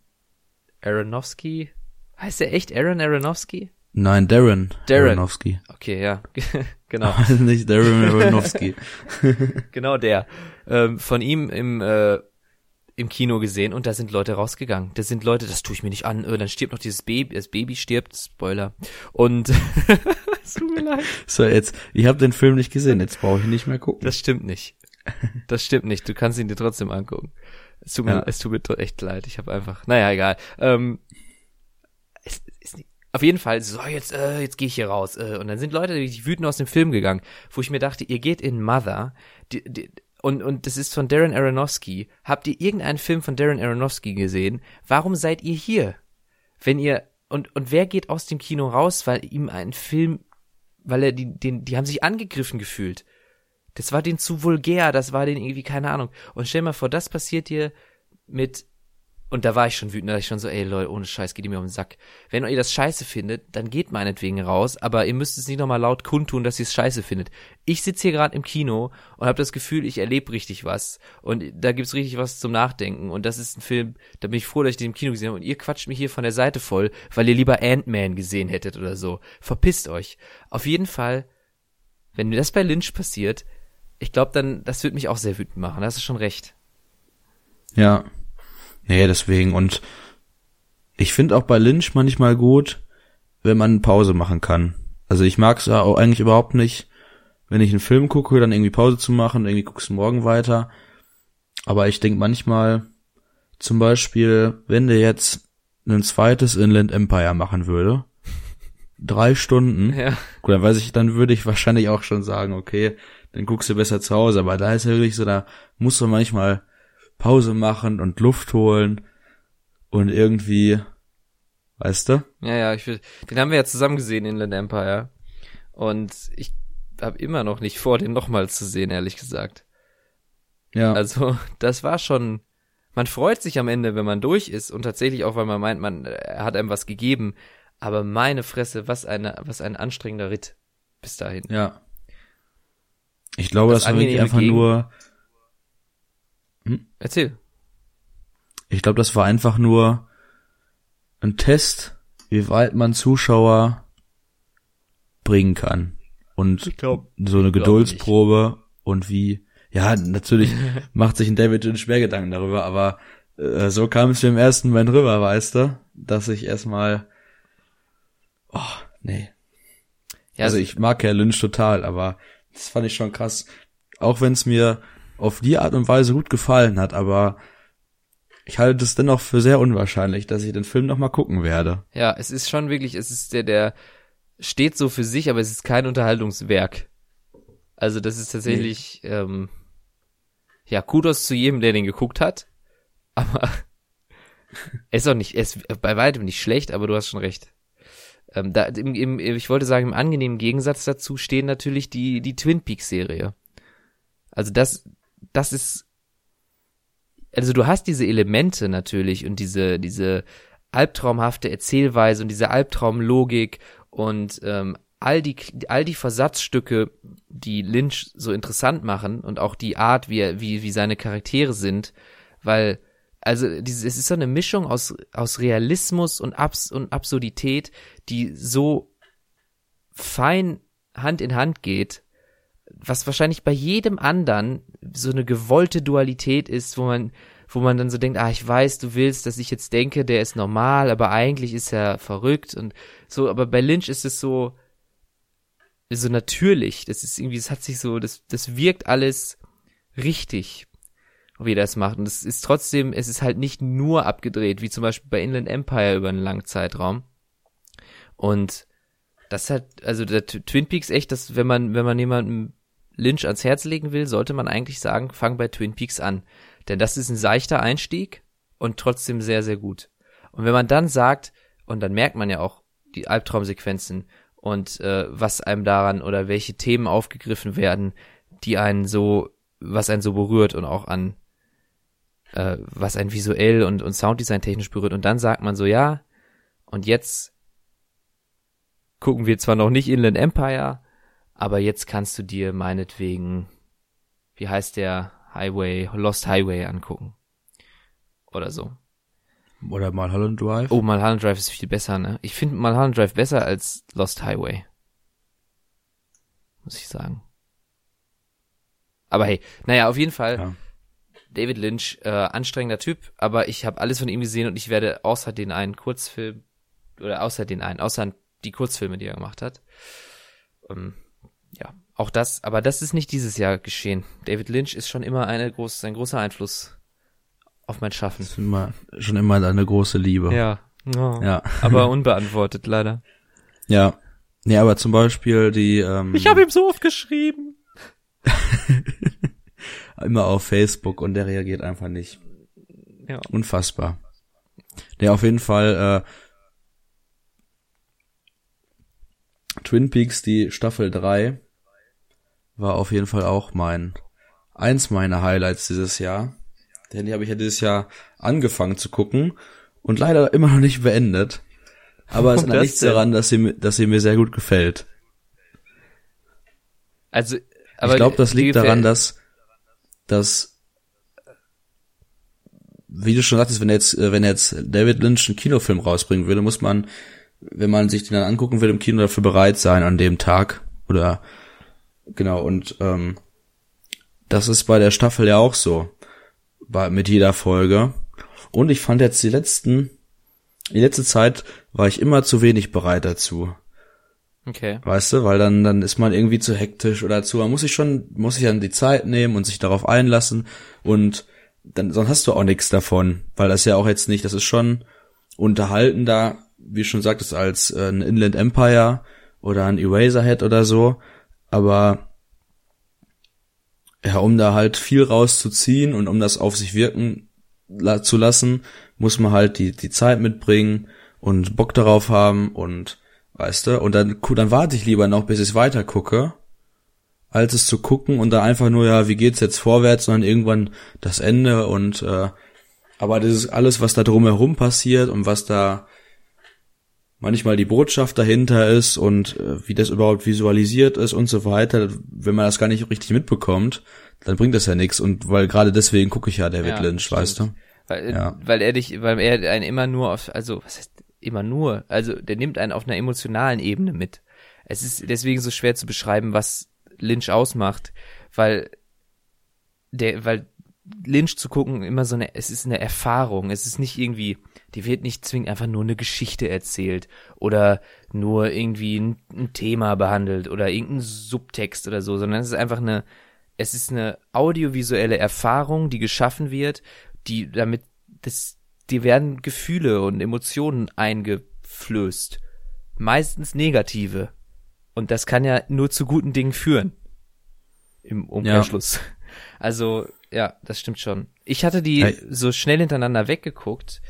Aronofsky. Heißt der echt Aaron Aronofsky? Nein, Darren, Darren. Aronofsky. Okay, ja, genau. nicht Darren Aronofsky. genau der. Ähm, von ihm im äh, im Kino gesehen und da sind Leute rausgegangen. Da sind Leute, das tue ich mir nicht an, äh, dann stirbt noch dieses Baby, das Baby stirbt, Spoiler. Und es tut mir leid. So, jetzt, ich habe den Film nicht gesehen, jetzt brauche ich nicht mehr gucken. Das stimmt nicht. Das stimmt nicht, du kannst ihn dir trotzdem angucken. Es tut mir, ja. es tut mir echt leid, ich habe einfach, naja, egal. Ähm, es, es, auf jeden Fall, so jetzt, äh, jetzt gehe ich hier raus. Äh, und dann sind Leute die wütend aus dem Film gegangen, wo ich mir dachte, ihr geht in Mother, die, die, und, und das ist von Darren Aronofsky. Habt ihr irgendeinen Film von Darren Aronofsky gesehen? Warum seid ihr hier? Wenn ihr, und, und wer geht aus dem Kino raus, weil ihm ein Film, weil er die, den, die haben sich angegriffen gefühlt. Das war denen zu vulgär, das war denen irgendwie, keine Ahnung. Und stell mal vor, das passiert dir mit und da war ich schon wütend, da ich schon so, ey Leute, ohne Scheiß, geht ihr mir um den Sack. Wenn ihr das scheiße findet, dann geht meinetwegen raus, aber ihr müsst es nicht nochmal laut kundtun, dass ihr es scheiße findet. Ich sitze hier gerade im Kino und habe das Gefühl, ich erlebe richtig was. Und da gibt's richtig was zum Nachdenken. Und das ist ein Film, da bin ich froh, dass ich den im Kino gesehen habe. Und ihr quatscht mich hier von der Seite voll, weil ihr lieber Ant-Man gesehen hättet oder so. Verpisst euch. Auf jeden Fall, wenn mir das bei Lynch passiert, ich glaube dann, das wird mich auch sehr wütend machen. Da hast du schon recht. Ja, Nee, deswegen. Und ich finde auch bei Lynch manchmal gut, wenn man Pause machen kann. Also ich mag es ja auch eigentlich überhaupt nicht, wenn ich einen Film gucke, dann irgendwie Pause zu machen, irgendwie guckst du morgen weiter. Aber ich denke manchmal, zum Beispiel, wenn der jetzt ein zweites Inland Empire machen würde, drei Stunden, Ja. gut, dann weiß ich, dann würde ich wahrscheinlich auch schon sagen, okay, dann guckst du besser zu Hause. Aber da ist ja wirklich so, da musst du manchmal Pause machen und Luft holen und irgendwie, weißt du? Ja, ja, ich will, den haben wir ja zusammen gesehen in Land Empire. Und ich habe immer noch nicht vor, den nochmal zu sehen, ehrlich gesagt. Ja. Also, das war schon, man freut sich am Ende, wenn man durch ist und tatsächlich auch, weil man meint, man hat einem was gegeben. Aber meine Fresse, was eine, was ein anstrengender Ritt bis dahin. Ja. Ich glaube, Das das, war wirklich einfach Gegen- nur, Erzähl. ich glaube, das war einfach nur ein Test, wie weit man Zuschauer bringen kann. Und glaub- so eine Geduldsprobe und wie, ja, natürlich macht sich ein David Lynch schwer Gedanken darüber, aber äh, so kam es mir im ersten Moment rüber, weißt du, dass ich erstmal, oh, nee. Ja, also ich mag ja Lynch total, aber das fand ich schon krass. Auch wenn es mir auf die Art und Weise gut gefallen hat, aber ich halte es dennoch für sehr unwahrscheinlich, dass ich den Film noch mal gucken werde. Ja, es ist schon wirklich, es ist der, der steht so für sich, aber es ist kein Unterhaltungswerk. Also das ist tatsächlich, ähm, ja, Kudos zu jedem, der den geguckt hat. Aber er ist auch nicht, er ist bei weitem nicht schlecht, aber du hast schon recht. Ähm, da, im, im, ich wollte sagen, im angenehmen Gegensatz dazu stehen natürlich die, die Twin Peaks Serie. Also das, das ist, also du hast diese Elemente natürlich und diese, diese albtraumhafte Erzählweise und diese Albtraumlogik und ähm, all die all die Versatzstücke, die Lynch so interessant machen und auch die Art, wie er, wie wie seine Charaktere sind, weil also dieses, es ist so eine Mischung aus aus Realismus und Abs und Absurdität, die so fein Hand in Hand geht, was wahrscheinlich bei jedem anderen so eine gewollte Dualität ist, wo man wo man dann so denkt, ah, ich weiß, du willst, dass ich jetzt denke, der ist normal, aber eigentlich ist er verrückt und so, aber bei Lynch ist es so so natürlich, das ist irgendwie, es hat sich so, das das wirkt alles richtig, wie er das macht. Und es ist trotzdem, es ist halt nicht nur abgedreht, wie zum Beispiel bei Inland Empire über einen langen Zeitraum. Und das hat, also der Twin Peaks echt, dass wenn man, wenn man jemandem Lynch ans Herz legen will, sollte man eigentlich sagen, fang bei Twin Peaks an. Denn das ist ein seichter Einstieg und trotzdem sehr, sehr gut. Und wenn man dann sagt, und dann merkt man ja auch die Albtraumsequenzen und äh, was einem daran oder welche Themen aufgegriffen werden, die einen so, was einen so berührt und auch an, äh, was einen visuell und, und Sounddesign technisch berührt. Und dann sagt man so, ja, und jetzt gucken wir zwar noch nicht Inland Empire, aber jetzt kannst du dir meinetwegen, wie heißt der Highway, Lost Highway angucken. Oder so. Oder mal Holland Drive. Oh, Mulholland Drive ist viel besser, ne? Ich finde Mulholland Drive besser als Lost Highway. Muss ich sagen. Aber hey, naja, auf jeden Fall, Ja. David Lynch, äh, anstrengender Typ, aber ich habe alles von ihm gesehen und ich werde außer den einen Kurzfilm, oder außer den einen, außer die Kurzfilme, die er gemacht hat, ähm, ja, auch das, aber das ist nicht dieses Jahr geschehen. David Lynch ist schon immer eine groß, ein großer Einfluss auf mein Schaffen. Das ist immer, schon immer eine große Liebe. Ja. Oh. Ja. Aber unbeantwortet, leider. Ja. Nee, aber zum Beispiel die, ähm, ihm so oft geschrieben. immer auf Facebook und der reagiert einfach nicht. Ja. Unfassbar. Der auf jeden Fall, äh, Twin Peaks, die Staffel 3, war auf jeden Fall auch mein, eins meiner Highlights dieses Jahr. Denn die habe ich ja dieses Jahr angefangen zu gucken und leider immer noch nicht beendet. Aber es ändert nichts daran, dass sie, mir- dass sie mir sehr gut gefällt. Also, aber ich glaube, das liegt daran, dass, dass, wie du schon sagtest, wenn jetzt, äh, wenn jetzt David Lynch einen Kinofilm rausbringen würde, muss man, wenn man sich den dann angucken will, im Kino dafür bereit sein an dem Tag. Oder, genau, und, ähm, das ist bei der Staffel ja auch so. Bei, mit jeder Folge. Und ich fand jetzt die letzten, die letzte Zeit war ich immer zu wenig bereit dazu. Okay. Weißt du, weil dann, dann ist man irgendwie zu hektisch oder zu, man muss sich schon, muss sich dann die Zeit nehmen und sich darauf einlassen und dann sonst hast du auch nichts davon, weil das ja auch jetzt nicht, das ist schon unterhaltender, wie schon sagtest, als äh, ein Inland Empire oder ein Eraserhead oder so, aber ja, um da halt viel rauszuziehen und um das auf sich wirken la zu lassen, muss man halt die die Zeit mitbringen und Bock darauf haben und weißt du, und dann dann warte ich lieber noch, bis ich weiter gucke als es zu gucken und da einfach nur, ja, wie geht's jetzt vorwärts, sondern irgendwann das Ende und äh, aber das ist alles, was da drumherum passiert und was da manchmal die Botschaft dahinter ist und äh, wie das überhaupt visualisiert ist und so weiter, wenn man das gar nicht richtig mitbekommt, dann bringt das ja nichts und weil gerade deswegen gucke ich ja David ja, Lynch, stimmt. weißt du? Weil, ja. weil er dich, weil er einen immer nur auf, also was heißt immer nur, also der nimmt einen auf einer emotionalen Ebene mit. Es ist deswegen so schwer zu beschreiben, was Lynch ausmacht, weil der, weil Lynch zu gucken immer so eine, es ist eine Erfahrung, es ist nicht irgendwie, die wird nicht zwingend einfach nur eine Geschichte erzählt oder nur irgendwie ein, ein Thema behandelt oder irgendein Subtext oder so, sondern es ist einfach eine, es ist eine audiovisuelle Erfahrung, die geschaffen wird, die damit, das, die werden Gefühle und Emotionen eingeflößt. Meistens negative. Und das kann ja nur zu guten Dingen führen. Im Umkehrschluss. Ja. Also, ja, das stimmt schon. Ich hatte die hey. so schnell hintereinander weggeguckt,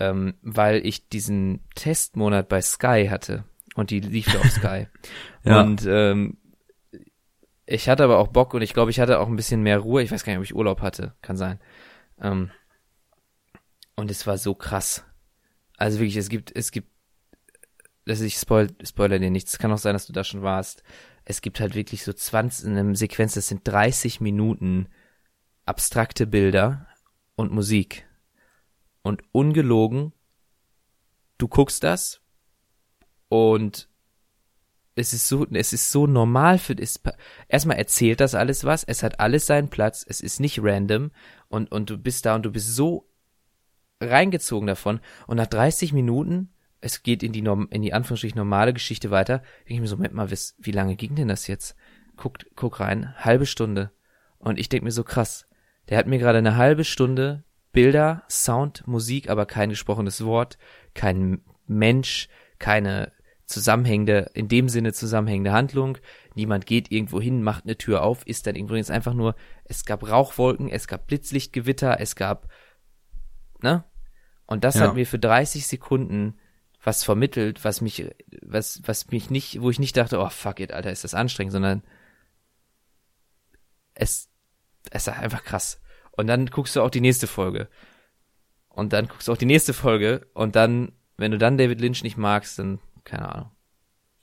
ähm, weil ich diesen Testmonat bei Sky hatte. Und die lief ja auf Sky. ja. Und ähm, ich hatte aber auch Bock und ich glaube, ich hatte auch ein bisschen mehr Ruhe. Ich weiß gar nicht, ob ich Urlaub hatte. Kann sein. Ähm, und es war so krass. Also wirklich, es gibt, es gibt dass ich spoil, spoiler dir nichts. Es kann auch sein, dass du da schon warst. Es gibt halt wirklich so 20 in einem Sequenz, das sind 30 Minuten abstrakte Bilder und Musik. Und ungelogen, du guckst das und es ist so, es ist so normal für, es, erstmal erzählt das alles was, es hat alles seinen Platz, es ist nicht random und, und du bist da und du bist so reingezogen davon und nach 30 Minuten es geht in die, Norm in die Anführungsstrichen normale Geschichte weiter. Denke ich mir so, Moment mal, wie lange ging denn das jetzt? Guckt, guck rein, halbe Stunde. Und ich denke mir so krass, der hat mir gerade eine halbe Stunde Bilder, Sound, Musik, aber kein gesprochenes Wort, kein Mensch, keine zusammenhängende, in dem Sinne zusammenhängende Handlung. Niemand geht irgendwo hin, macht eine Tür auf, ist dann jetzt einfach nur, es gab Rauchwolken, es gab Blitzlichtgewitter, es gab, ne? Und das ja. hat mir für 30 Sekunden was vermittelt, was mich, was, was mich nicht, wo ich nicht dachte, oh fuck it, Alter, ist das anstrengend, sondern es, es ist einfach krass. Und dann guckst du auch die nächste Folge. Und dann guckst du auch die nächste Folge und dann, wenn du dann David Lynch nicht magst, dann, keine Ahnung.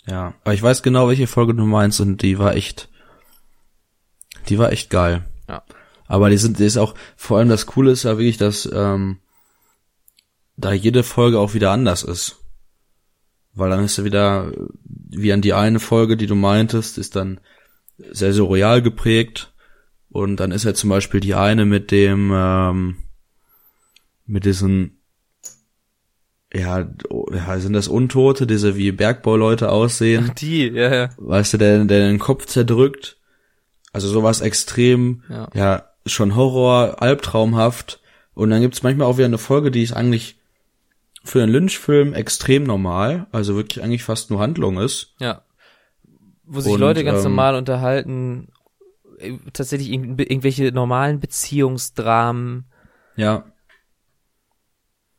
Ja, aber ich weiß genau, welche Folge du meinst und die war echt, die war echt geil. Ja. Aber die sind, die ist auch, vor allem das Coole ist ja wirklich, dass, ähm, da jede Folge auch wieder anders ist. Weil dann ist er wieder, wie an die eine Folge, die du meintest, ist dann sehr surreal geprägt. Und dann ist er zum Beispiel die eine mit dem, ähm, mit diesen, ja, ja, sind das Untote, diese wie Bergbauleute aussehen. Ach, die, ja, ja. Weißt du, der, der den Kopf zerdrückt. Also sowas extrem, ja, ja schon Horror, albtraumhaft. Und dann gibt's manchmal auch wieder eine Folge, die ist eigentlich für einen Lynch-Film extrem normal, also wirklich eigentlich fast nur Handlung ist. Ja. Wo sich Und, Leute ganz ähm, normal unterhalten, tatsächlich irgendwelche normalen Beziehungsdramen. Ja.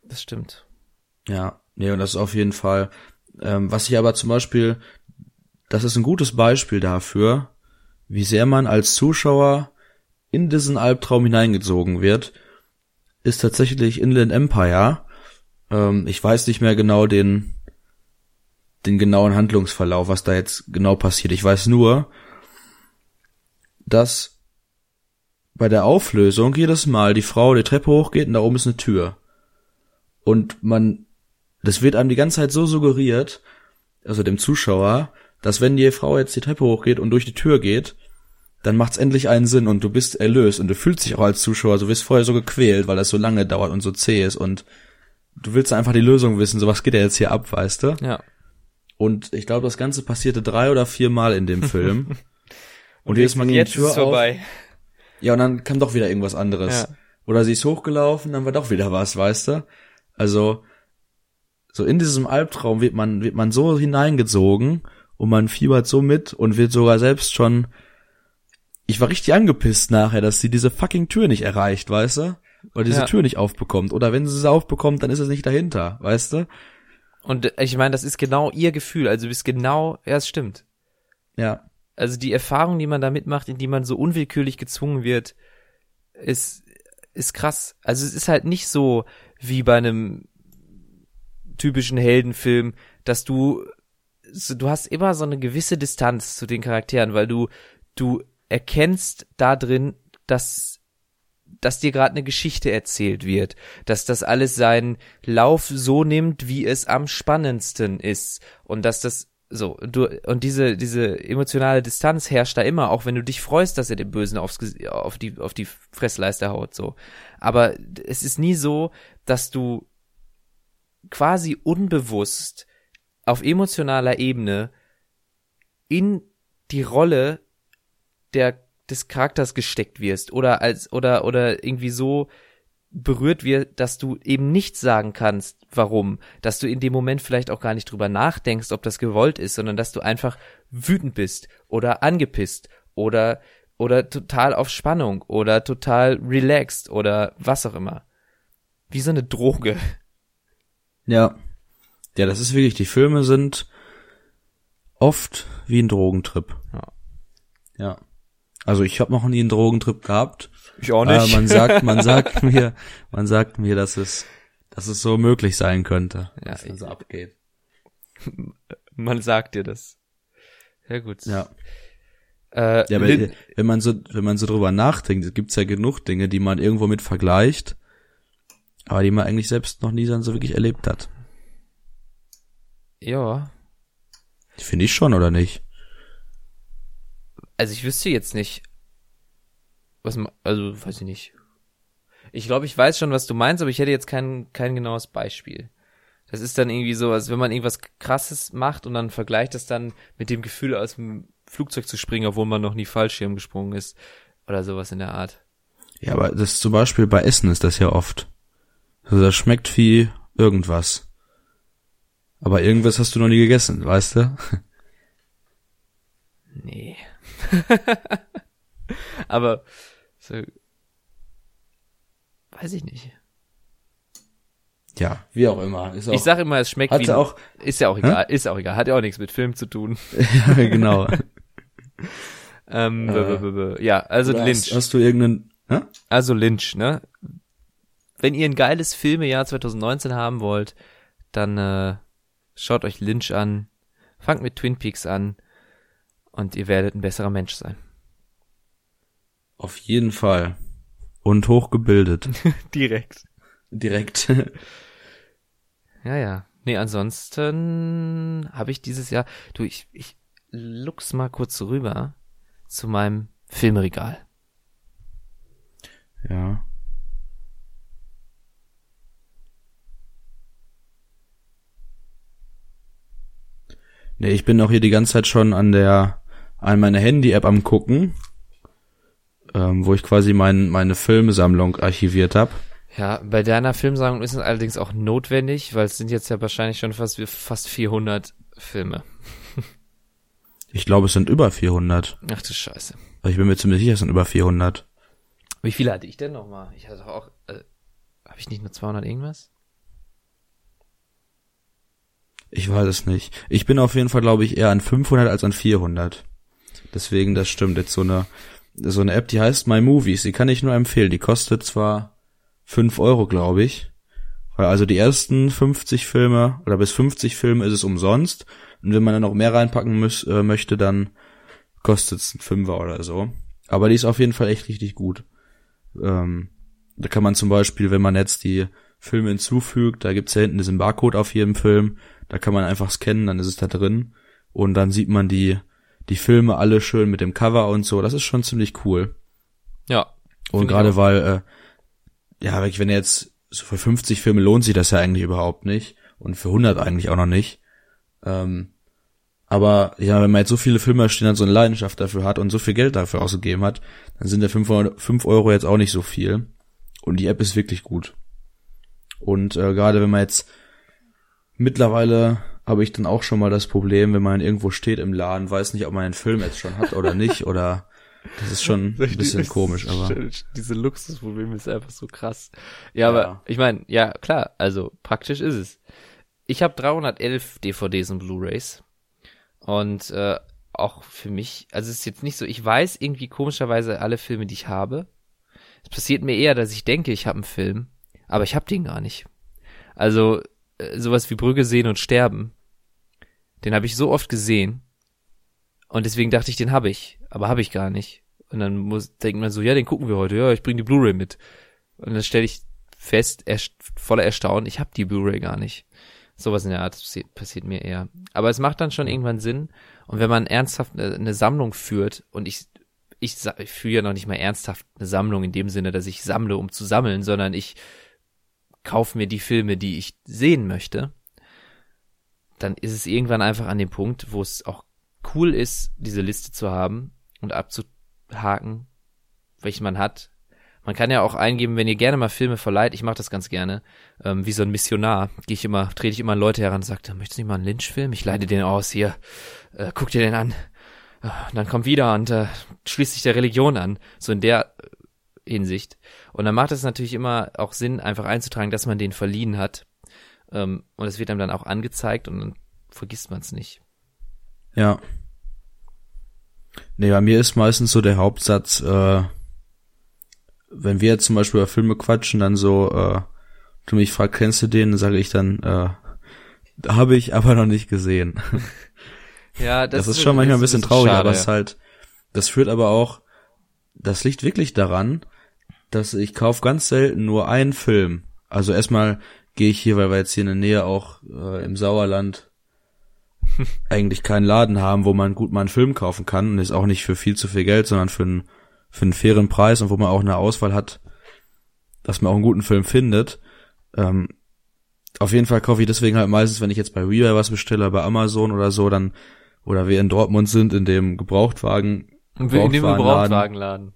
Das stimmt. Ja, nee, und das ist auf jeden Fall, ähm, was ich aber zum Beispiel, das ist ein gutes Beispiel dafür, wie sehr man als Zuschauer in diesen Albtraum hineingezogen wird, ist tatsächlich Inland Empire, ähm, ich weiß nicht mehr genau den, den genauen Handlungsverlauf, was da jetzt genau passiert. Ich weiß nur, dass bei der Auflösung jedes Mal die Frau die Treppe hochgeht und da oben ist eine Tür. Und man, das wird einem die ganze Zeit so suggeriert, also dem Zuschauer, dass wenn die Frau jetzt die Treppe hochgeht und durch die Tür geht, dann macht's endlich einen Sinn und du bist erlöst und du fühlst dich auch als Zuschauer, so wirst vorher so gequält, weil das so lange dauert und so zäh ist und du willst einfach die Lösung wissen, so was geht ja jetzt hier ab, weißt du? Ja. Und ich glaube, das Ganze passierte drei oder vier Mal in dem Film. und, und jedes Mal ging die Tür auf. Vorbei. Ja, und dann kam doch wieder irgendwas anderes. Ja. Oder sie ist hochgelaufen, dann war doch wieder was, weißt du? Also, so in diesem Albtraum wird man, wird man so hineingezogen und man fiebert so mit und wird sogar selbst schon, ich war richtig angepisst nachher, dass sie diese fucking Tür nicht erreicht, weißt du? Oder diese Ja. Tür nicht aufbekommt. Oder wenn sie sie aufbekommt, dann ist es nicht dahinter, weißt du? Und äh, ich meine, das ist genau ihr Gefühl. Also du bist genau, ja, es stimmt. Ja. Also die Erfahrung, die man da mitmacht, in die man so unwillkürlich gezwungen wird, ist, ist krass. Also es ist halt nicht so wie bei einem typischen Heldenfilm, dass du, du hast immer so eine gewisse Distanz zu den Charakteren, weil du, du erkennst da drin, dass dass dir gerade eine Geschichte erzählt wird, dass das alles seinen Lauf so nimmt, wie es am spannendsten ist und dass das so du und diese diese emotionale Distanz herrscht da immer, auch wenn du dich freust, dass er dem Bösen aufs, auf die auf die Fressleiste haut so. Aber es ist nie so, dass du quasi unbewusst auf emotionaler Ebene in die Rolle der des Charakters gesteckt wirst oder als oder oder irgendwie so berührt wird, dass du eben nicht sagen kannst, warum, dass du in dem Moment vielleicht auch gar nicht drüber nachdenkst, ob das gewollt ist, sondern dass du einfach wütend bist oder angepisst oder oder total auf Spannung oder total relaxed oder was auch immer. Wie so eine Droge. Ja. Ja, das ist wirklich, die Filme sind oft wie ein Drogentrip. Ja. Ja. Also ich habe noch nie einen Drogentrip gehabt. Ich auch Aber man sagt, man sagt mir, man sagt mir, dass es, dass es so möglich sein könnte, Ja, was dann so abgeht. Man sagt dir das. Ja gut. Ja. Äh, Ja, Lin- wenn man so, wenn man so drüber nachdenkt, es gibt's ja genug Dinge, die man irgendwo mit vergleicht, aber die man eigentlich selbst noch nie dann so wirklich erlebt hat. ja. Finde ich schon, oder nicht? Also ich wüsste jetzt nicht, was also weiß ich nicht. Ich glaube, ich weiß schon, was du meinst, aber ich hätte jetzt kein kein genaues Beispiel. Das ist dann irgendwie so, als wenn man irgendwas krasses macht und dann vergleicht das dann mit dem Gefühl aus dem Flugzeug zu springen, obwohl man noch nie Fallschirm gesprungen ist oder sowas in der Art. Ja, aber das zum Beispiel bei Essen ist das ja oft. Also das schmeckt wie irgendwas. Aber irgendwas hast du noch nie gegessen, weißt du? Nee. aber so weiß ich nicht. Ja, wie auch immer. Ist auch, Ich sag immer, es schmeckt wie ja auch, ist ja auch egal, ist auch egal, hat ja auch nichts mit Film zu tun. ja, genau. Ähm, Äh, ja, also Lynch. Hast, hast du irgendeinen, hä? Also Lynch, ne? Wenn ihr ein geiles Filmejahr 2019 haben wollt, dann äh, schaut euch Lynch an, fangt mit Twin Peaks an und ihr werdet ein besserer Mensch sein. Auf jeden Fall. Und hochgebildet. Direkt. Direkt. Ja, ja. Nee, ansonsten habe ich dieses Jahr, du, ich, ich lux mal kurz rüber zu meinem Filmregal. ja. Nee, ich bin auch hier die ganze Zeit schon an der, an meiner Handy-App am gucken, ähm, wo ich quasi mein, meine Filmsammlung archiviert habe. Ja, bei deiner Filmsammlung ist es allerdings auch notwendig, weil es sind jetzt ja wahrscheinlich schon fast, fast 400 Filme. Ich glaube, es sind über 400. Ach du Scheiße. Aber Ich bin mir ziemlich sicher, es sind über 400. Wie viele hatte ich denn nochmal? Ich hatte auch, äh, habe ich nicht nur 200 irgendwas? Ich weiß es nicht. Ich bin auf jeden Fall, glaube ich, eher an 500 als an 400. Deswegen, das stimmt. Jetzt so eine, so eine App, die heißt My Movies. Die kann ich nur empfehlen. Die kostet zwar 5 Euro, glaube ich. Weil also die ersten 50 Filme oder bis 50 Filme ist es umsonst. Und wenn man dann noch mehr reinpacken muss, äh, möchte, dann kostet es einen Fünfer oder so. Aber die ist auf jeden Fall echt richtig gut. Ähm, da kann man zum Beispiel, wenn man jetzt die Filme hinzufügt, da gibt's ja hinten diesen Barcode auf jedem Film, da kann man einfach scannen, dann ist es da drin und dann sieht man die die Filme alle schön mit dem Cover und so. Das ist schon ziemlich cool. Ja. Und gerade weil äh, ja, wenn jetzt so für 50 Filme lohnt sich das ja eigentlich überhaupt nicht und für 100 eigentlich auch noch nicht. Ähm, aber ja, wenn man jetzt so viele Filme stehen hat, so eine Leidenschaft dafür hat und so viel Geld dafür ausgegeben hat, dann sind der 5 Euro, 5 Euro jetzt auch nicht so viel. Und die App ist wirklich gut. Und äh, gerade wenn man jetzt mittlerweile habe ich dann auch schon mal das Problem, wenn man irgendwo steht im Laden, weiß nicht, ob man den Film jetzt schon hat oder nicht, oder das ist schon ein bisschen komisch, aber. Diese Luxusprobleme ist einfach so krass. Ja, ja. aber ich meine, ja, klar, also praktisch ist es. Ich habe 311 DVDs und Blu-rays. Und äh, auch für mich, also es ist jetzt nicht so, ich weiß irgendwie komischerweise alle Filme, die ich habe. Es passiert mir eher, dass ich denke, ich habe einen Film, aber ich habe den gar nicht. Also sowas wie Brügge sehen und sterben, den habe ich so oft gesehen und deswegen dachte ich, den habe ich, aber habe ich gar nicht. Und dann muss denkt man so, ja, den gucken wir heute, ja, ich bring die Blu-ray mit. Und dann stelle ich fest, erst, voller Erstaunen, ich habe die Blu-ray gar nicht. Sowas in der Art passiert, passiert mir eher. Aber es macht dann schon irgendwann Sinn. Und wenn man ernsthaft eine, eine Sammlung führt, und ich, ich, ich führe ja noch nicht mal ernsthaft eine Sammlung in dem Sinne, dass ich sammle, um zu sammeln, sondern ich kaufe mir die Filme, die ich sehen möchte, dann ist es irgendwann einfach an dem Punkt, wo es auch cool ist, diese Liste zu haben und abzuhaken, welche man hat. Man kann ja auch eingeben, wenn ihr gerne mal Filme verleiht, ich mache das ganz gerne, ähm, wie so ein Missionar, gehe ich immer, trete ich immer an Leute heran und sage, möchtest du nicht mal einen Lynch-Film? Ich leite den aus, hier, äh, guck dir den an. Und dann kommt wieder und äh, schließt sich der Religion an. So in der Hinsicht. Und dann macht es natürlich immer auch Sinn, einfach einzutragen, dass man den verliehen hat. Ähm, und es wird einem dann auch angezeigt und dann vergisst man es nicht. Ja. Nee, bei mir ist meistens so der Hauptsatz, äh, wenn wir jetzt zum Beispiel über Filme quatschen, dann so, äh, du mich fragst, kennst du den, dann sage ich dann, äh, habe ich aber noch nicht gesehen. Ja, das, das ist schon manchmal ein bisschen traurig, schade, aber es halt, das führt aber auch, das liegt wirklich daran, dass ich kauf ganz selten nur einen Film. Also erstmal gehe ich hier, weil wir jetzt hier in der Nähe auch äh, im Sauerland eigentlich keinen Laden haben, wo man gut mal einen Film kaufen kann und ist auch nicht für viel zu viel Geld, sondern für einen, für einen fairen Preis und wo man auch eine Auswahl hat, dass man auch einen guten Film findet. Ähm, auf jeden Fall kaufe ich deswegen halt meistens, wenn ich jetzt bei Rebuy was bestelle, bei Amazon oder so, dann oder wir in Dortmund sind, in dem Gebrauchtwagen. In dem Gebrauchtwagenladen.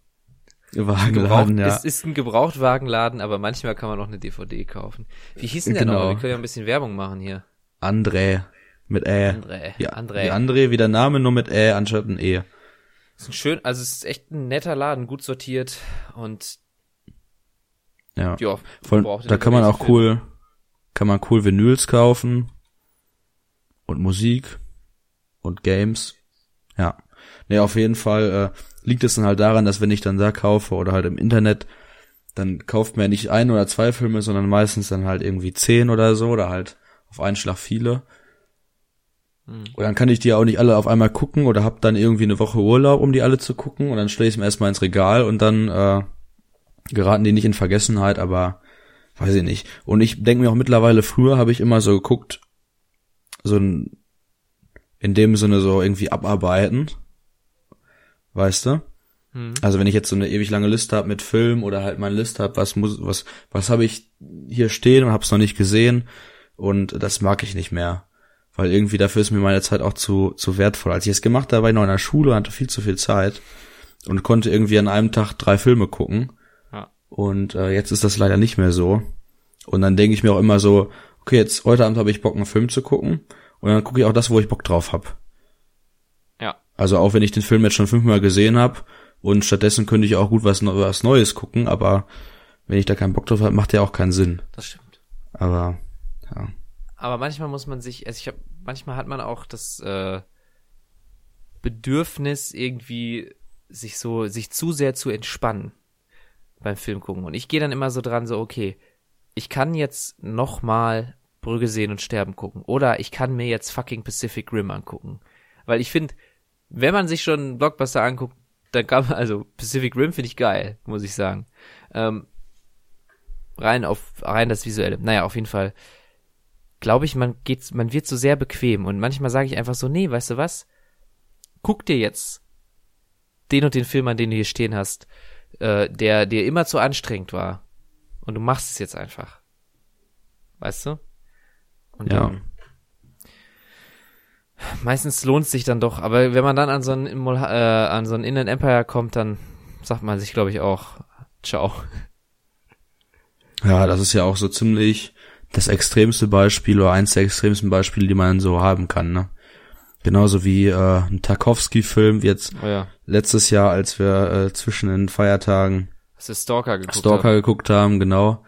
Wagenladen, ja. Es ist ein Gebrauchtwagenladen, aber manchmal kann man auch eine DVD kaufen. Wie hieß denn der genau. noch? Wir können ja ein bisschen Werbung machen hier. André. Mit Ä. André. Ja, André. Wie André, wie der Name, nur mit Ä anstatt ein E. ist ein schön, also es ist echt ein netter Laden, gut sortiert und ja, ja Voll, da kann man auch cool, kann man cool Vinyls kaufen und Musik und Games. Ja. Nee, auf jeden Fall äh, liegt es dann halt daran, dass wenn ich dann da kaufe oder halt im Internet, dann kauft man ja nicht ein oder zwei Filme, sondern meistens dann halt irgendwie zehn oder so oder halt auf einen Schlag viele. Mhm. Und dann kann ich die auch nicht alle auf einmal gucken oder hab dann irgendwie eine Woche Urlaub, um die alle zu gucken und dann stelle ich es mir erstmal ins Regal und dann äh, geraten die nicht in Vergessenheit, aber weiß ich nicht. Und ich denke mir auch mittlerweile, früher habe ich immer so geguckt, so ein in dem Sinne so irgendwie abarbeiten. Weißt du? Hm. Also wenn ich jetzt so eine ewig lange Liste habe mit Film oder halt meine Liste habe, was muss, was, was habe ich hier stehen und hab's noch nicht gesehen und das mag ich nicht mehr. Weil irgendwie dafür ist mir meine Zeit auch zu, zu wertvoll. Als ich es gemacht habe, war ich noch in der Schule, hatte viel zu viel Zeit und konnte irgendwie an einem Tag drei Filme gucken. Ja. Und äh, jetzt ist das leider nicht mehr so. Und dann denke ich mir auch immer so, okay, jetzt heute Abend habe ich Bock, einen Film zu gucken. Und dann gucke ich auch das, wo ich Bock drauf hab. Also auch wenn ich den Film jetzt schon fünfmal gesehen hab und stattdessen könnte ich auch gut was, was Neues gucken, aber wenn ich da keinen Bock drauf hab, macht der auch keinen Sinn. Das stimmt. Aber ja. Aber manchmal muss man sich, also ich habe, manchmal hat man auch das äh, Bedürfnis irgendwie sich so, sich zu sehr zu entspannen beim Film gucken. Und ich gehe dann immer so dran, so okay, ich kann jetzt noch mal Brügge sehen und sterben gucken. Oder ich kann mir jetzt fucking Pacific Rim angucken. Weil ich finde, wenn man sich schon einen Blockbuster anguckt, dann kann man, also Pacific Rim finde ich geil, muss ich sagen. Ähm, rein auf, rein das Visuelle. Naja, auf jeden Fall glaube ich, man geht, man wird so sehr bequem und manchmal sage ich einfach so, nee, weißt du was? Guck dir jetzt den und den Film an, den du hier stehen hast, äh, der dir immer zu anstrengend war. Und du machst es jetzt einfach. Weißt du? Und ja. dann meistens lohnt es sich dann doch, aber wenn man dann an so einen, äh, an so einen Inland Empire kommt, dann sagt man sich, glaube ich, auch, ciao. Ja, das ist ja auch so ziemlich das extremste Beispiel oder eins der extremsten Beispiele, die man so haben kann, ne? Genauso wie äh, ein Tarkovsky-Film jetzt Oh ja. letztes Jahr, als wir äh, zwischen den Feiertagen Hast du Stalker geguckt? Stalker Hab? geguckt haben, genau.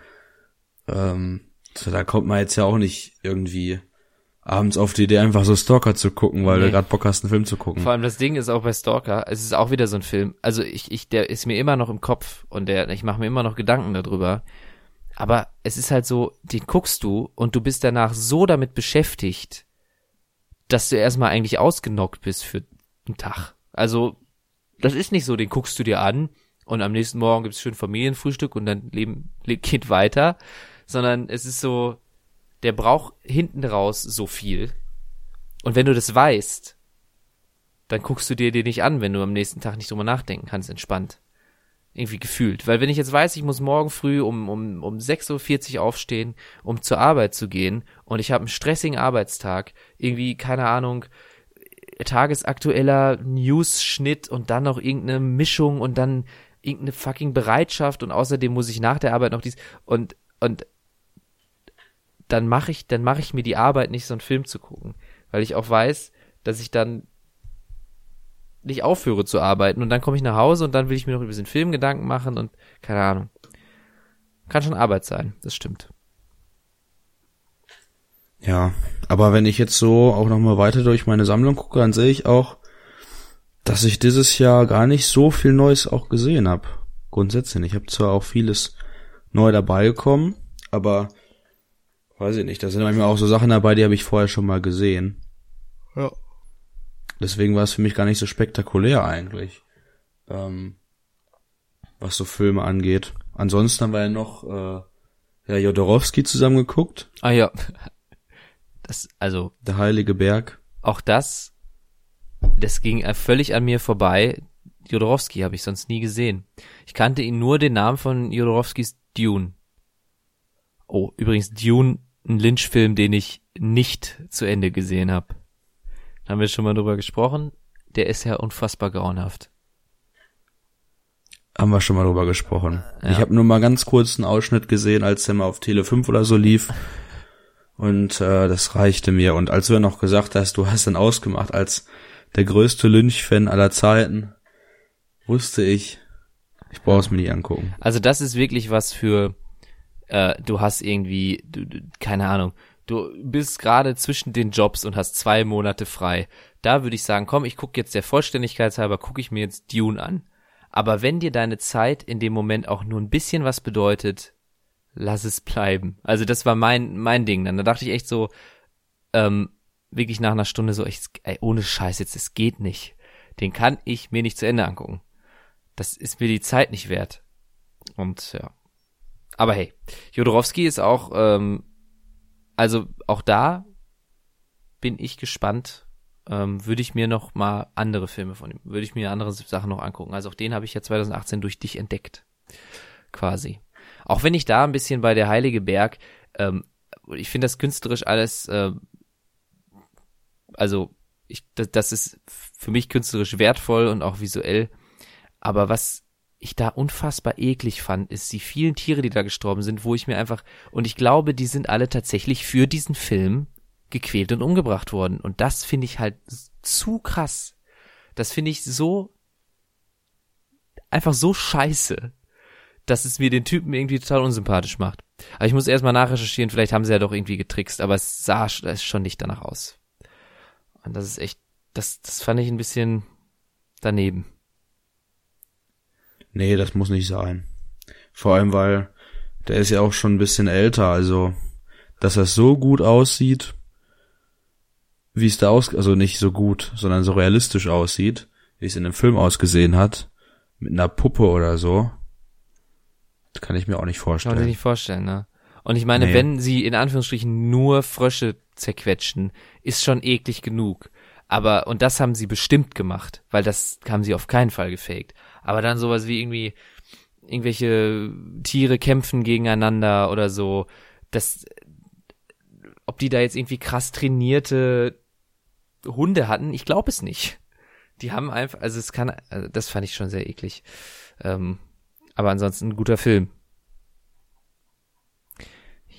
Ähm, so, da kommt man jetzt ja auch nicht irgendwie abends auf die Idee, einfach so Stalker zu gucken, weil Nee. du gerade Bock hast, einen Film zu gucken. Vor allem das Ding ist auch bei Stalker, es ist auch wieder so ein Film. Also ich, ich, der ist mir immer noch im Kopf und der, ich mache mir immer noch Gedanken darüber. Aber es ist halt so, den guckst du und du bist danach so damit beschäftigt, dass du erstmal eigentlich ausgenockt bist für einen Tag. Also, das ist nicht so, den guckst du dir an und am nächsten Morgen gibt's schön Familienfrühstück und dein Leben le- geht weiter, sondern es ist so, der braucht hinten raus so viel. Und wenn du das weißt, dann guckst du dir den nicht an, wenn du am nächsten Tag nicht drüber nachdenken kannst, entspannt. Irgendwie gefühlt. Weil wenn ich jetzt weiß, ich muss morgen früh um, um, um 6.40 Uhr aufstehen, um zur Arbeit zu gehen und ich habe einen stressigen Arbeitstag, irgendwie, keine Ahnung, tagesaktueller News-Schnitt und dann noch irgendeine Mischung und dann irgendeine fucking Bereitschaft und außerdem muss ich nach der Arbeit noch dies und, und dann mache ich, dann mache ich mir die Arbeit nicht, so einen Film zu gucken. Weil ich auch weiß, dass ich dann nicht aufhöre zu arbeiten und dann komme ich nach Hause und dann will ich mir noch über diesen Film Gedanken machen und keine Ahnung. Kann schon Arbeit sein, das stimmt. Ja, aber wenn ich jetzt so auch nochmal weiter durch meine Sammlung gucke, dann sehe ich auch, dass ich dieses Jahr gar nicht so viel Neues auch gesehen habe. Grundsätzlich. Ich habe zwar auch vieles neu dabei gekommen, aber weiß ich nicht, da sind manchmal auch so Sachen dabei, die habe ich vorher schon mal gesehen. Ja. Deswegen war es für mich gar nicht so spektakulär eigentlich, ähm, was so Filme angeht. Ansonsten haben wir ja noch äh, ja, Jodorowski zusammen geguckt, Ah ja. Das, also, Der Heilige Berg. auch das, das ging völlig an mir vorbei. Jodorowsky habe ich sonst nie gesehen. Ich kannte ihn nur den Namen von Jodorowskis Dune. Oh, übrigens Dune, ein Lynch-Film, den ich nicht zu Ende gesehen habe. Haben wir schon mal drüber gesprochen. Der ist ja unfassbar grauenhaft. Haben wir schon mal drüber gesprochen. Ja. Ich habe nur mal ganz kurz einen Ausschnitt gesehen, als der mal auf Tele 5 oder so lief. Und äh, das reichte mir. Und als du ja noch gesagt hast, du hast dann ausgemacht als der größte Lynch-Fan aller Zeiten, wusste ich, ich brauche es mir nicht angucken. Also das ist wirklich was für, äh, du hast irgendwie, du, du, keine Ahnung, du bist gerade zwischen den Jobs und hast zwei Monate frei. Da würde ich sagen, komm, ich gucke jetzt der Vollständigkeit halber, gucke ich mir jetzt Dune an. Aber wenn dir deine Zeit in dem Moment auch nur ein bisschen was bedeutet, lass es bleiben. Also das war mein mein Ding. Dann da dachte ich echt so, ähm, wirklich nach einer Stunde so, ich, ey, ohne Scheiß jetzt, es geht nicht. Den kann ich mir nicht zu Ende angucken. Das ist mir die Zeit nicht wert. Und ja. Aber hey, Jodorowski ist auch, ähm, also auch da bin ich gespannt. Ähm, würde ich mir noch mal andere Filme von ihm, würde ich mir andere Sachen noch angucken. Also auch den habe ich ja 2018 durch dich entdeckt. Quasi. Auch wenn ich da ein bisschen bei der Heilige Berg, ähm, ich finde das künstlerisch alles, äh, also ich, das, das ist für mich künstlerisch wertvoll und auch visuell. Aber was ich da unfassbar eklig fand, ist die vielen Tiere, die da gestorben sind, wo ich mir einfach, und ich glaube, die sind alle tatsächlich für diesen Film gequält und umgebracht worden. Und das finde ich halt zu krass. Das finde ich so, einfach so scheiße, dass es mir den Typen irgendwie total unsympathisch macht. Aber ich muss erstmal nachrecherchieren, vielleicht haben sie ja doch irgendwie getrickst, aber es sah es schon nicht danach aus. Und das ist echt, das, das fand ich ein bisschen daneben. Nee, das muss nicht sein. Vor allem, weil der ist ja auch schon ein bisschen älter, also dass er so gut aussieht, wie es da aus, also nicht so gut, sondern so realistisch aussieht, wie es in dem Film ausgesehen hat, mit einer Puppe oder so, das kann ich mir auch nicht Kann man sich vorstellen. nicht vorstellen, ne? Und ich meine, Nee. wenn sie in Anführungsstrichen nur Frösche zerquetschen, ist schon eklig genug. Aber, und das haben sie bestimmt gemacht, weil das haben sie auf keinen Fall gefaked. Aber dann sowas wie irgendwie, irgendwelche Tiere kämpfen gegeneinander oder so, das, ob die da jetzt irgendwie krass trainierte Hunde hatten, ich glaube es nicht. Die haben einfach, also es kann, also das fand ich schon sehr eklig. Ähm, aber ansonsten ein guter Film.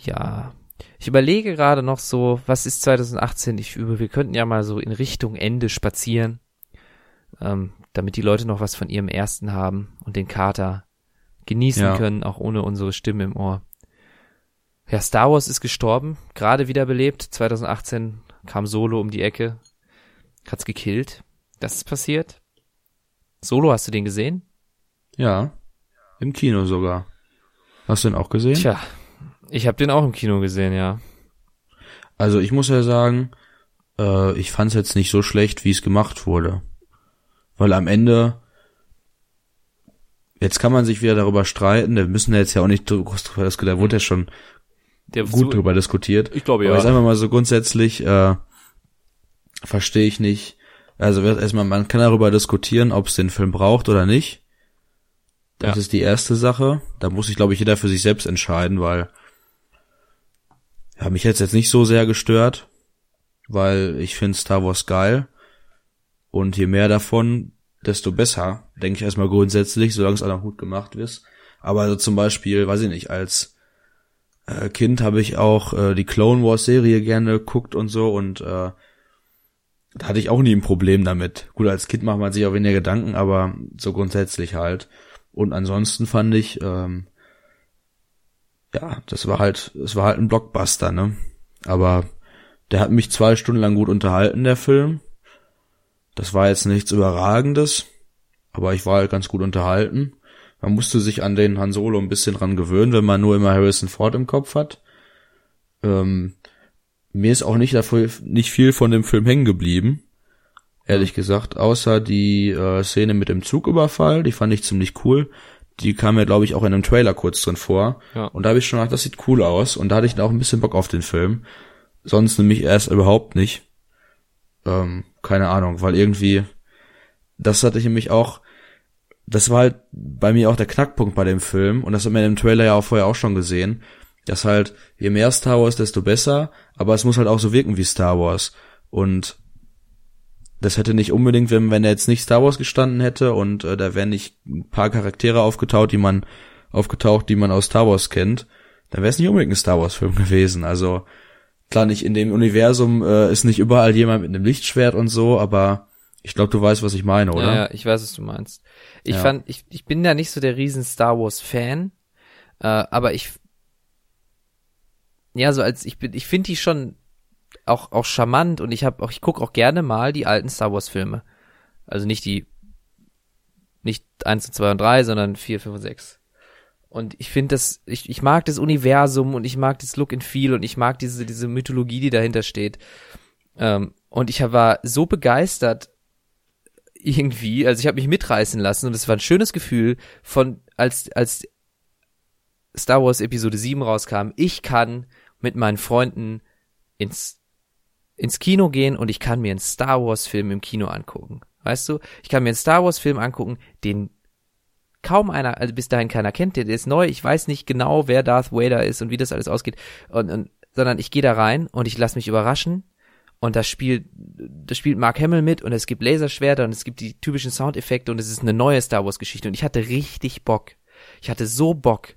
Ja. Ich überlege gerade noch so, was ist 2018? Ich über, wir könnten ja mal so in Richtung Ende spazieren, ähm, damit die Leute noch was von ihrem ersten haben und den Kater genießen Ja. können, auch ohne unsere Stimme im Ohr. Ja, Star Wars ist gestorben, gerade wiederbelebt. 2018 kam Solo um die Ecke, hat's gekillt. Das ist passiert. Solo, hast du den gesehen? Ja. Im Kino sogar. Hast du den auch gesehen? Tja, ich habe den auch im Kino gesehen, ja. Also ich muss ja sagen, äh, ich fand es jetzt nicht so schlecht, wie es gemacht wurde. Weil am Ende, jetzt kann man sich wieder darüber streiten, wir müssen ja jetzt ja auch nicht drüber drüber diskutieren, da wurde ja schon Der gut drüber diskutiert. Ich glaube Aber ich sag mal so grundsätzlich, äh, verstehe ich nicht. Also erstmal, man kann darüber diskutieren, ob es den Film braucht oder nicht. Das Ja. ist die erste Sache. Da muss sich, glaube ich, jeder für sich selbst entscheiden, weil ja, mich jetzt jetzt nicht so sehr gestört, weil ich finde Star Wars geil. Und je mehr davon, desto besser, denke ich erstmal grundsätzlich, solange es auch gut gemacht ist. Aber also zum Beispiel, weiß ich nicht, als äh, Kind habe ich auch äh, die Clone Wars Serie gerne geguckt und so und äh, da hatte ich auch nie ein Problem damit. Gut, als Kind macht man sich auch weniger Gedanken, aber so grundsätzlich halt. Und ansonsten fand ich, ähm, ja, das war halt, es war halt ein Blockbuster, ne? Aber der hat mich zwei Stunden lang gut unterhalten, der Film. Das war jetzt nichts Überragendes, aber ich war halt ganz gut unterhalten. Man musste sich an den Han Solo ein bisschen dran gewöhnen, wenn man nur immer Harrison Ford im Kopf hat. Ähm, mir ist auch nicht dafür nicht viel von dem Film hängen geblieben, ehrlich gesagt, außer die äh, Szene mit dem Zugüberfall, die fand ich ziemlich cool. Die kam ja, glaube ich, auch in einem Trailer kurz drin vor. Ja. Und da habe ich schon gedacht, das sieht cool aus. Und da hatte ich dann auch ein bisschen Bock auf den Film. Sonst nämlich erst überhaupt nicht. Ähm, keine Ahnung, weil irgendwie, das hatte ich nämlich auch, das war halt bei mir auch der Knackpunkt bei dem Film. Und das hat man im Trailer ja auch vorher auch schon gesehen. Dass halt, je mehr Star Wars, desto besser. Aber es muss halt auch so wirken wie Star Wars. Und das hätte nicht unbedingt, wenn, wenn er jetzt nicht Star Wars gestanden hätte und äh, da wären nicht ein paar Charaktere aufgetaucht, die man aufgetaucht, die man aus Star Wars kennt, dann wäre es nicht unbedingt ein Star Wars Film gewesen. Also klar, nicht in dem Universum äh, ist nicht überall jemand mit einem Lichtschwert und so, aber ich glaube, du weißt, was ich meine, oder? Ja, ja, ich weiß, was du meinst. Ich Ja. fand, ich, ich bin ja nicht so der riesen Star Wars Fan, äh, aber ich, ja, so als ich bin, ich finde die schon auch auch charmant und ich habe auch, ich gucke auch gerne mal die alten Star Wars Filme, also nicht die, nicht eins und zwei und drei, sondern vier, fünf und sechs. Und ich finde das, ich, ich mag das Universum und ich mag das Look and Feel und ich mag diese diese Mythologie, die dahinter steht. Ähm, und ich war so begeistert irgendwie, also ich habe mich mitreißen lassen und es war ein schönes Gefühl von als als Star Wars Episode 7 rauskam, ich kann mit meinen Freunden ins ins Kino gehen und ich kann mir einen Star Wars Film im Kino angucken. Weißt du? Ich kann mir einen Star Wars Film angucken, den kaum einer, also bis dahin keiner kennt, der, ist neu, ich weiß nicht genau, wer Darth Vader ist und wie das alles ausgeht, und, und, sondern ich gehe da rein und ich lasse mich überraschen und da spielt, da spielt Mark Hamill mit und es gibt Laserschwerter und es gibt die typischen Soundeffekte und es ist eine neue Star Wars Geschichte und ich hatte richtig Bock. Ich hatte so Bock.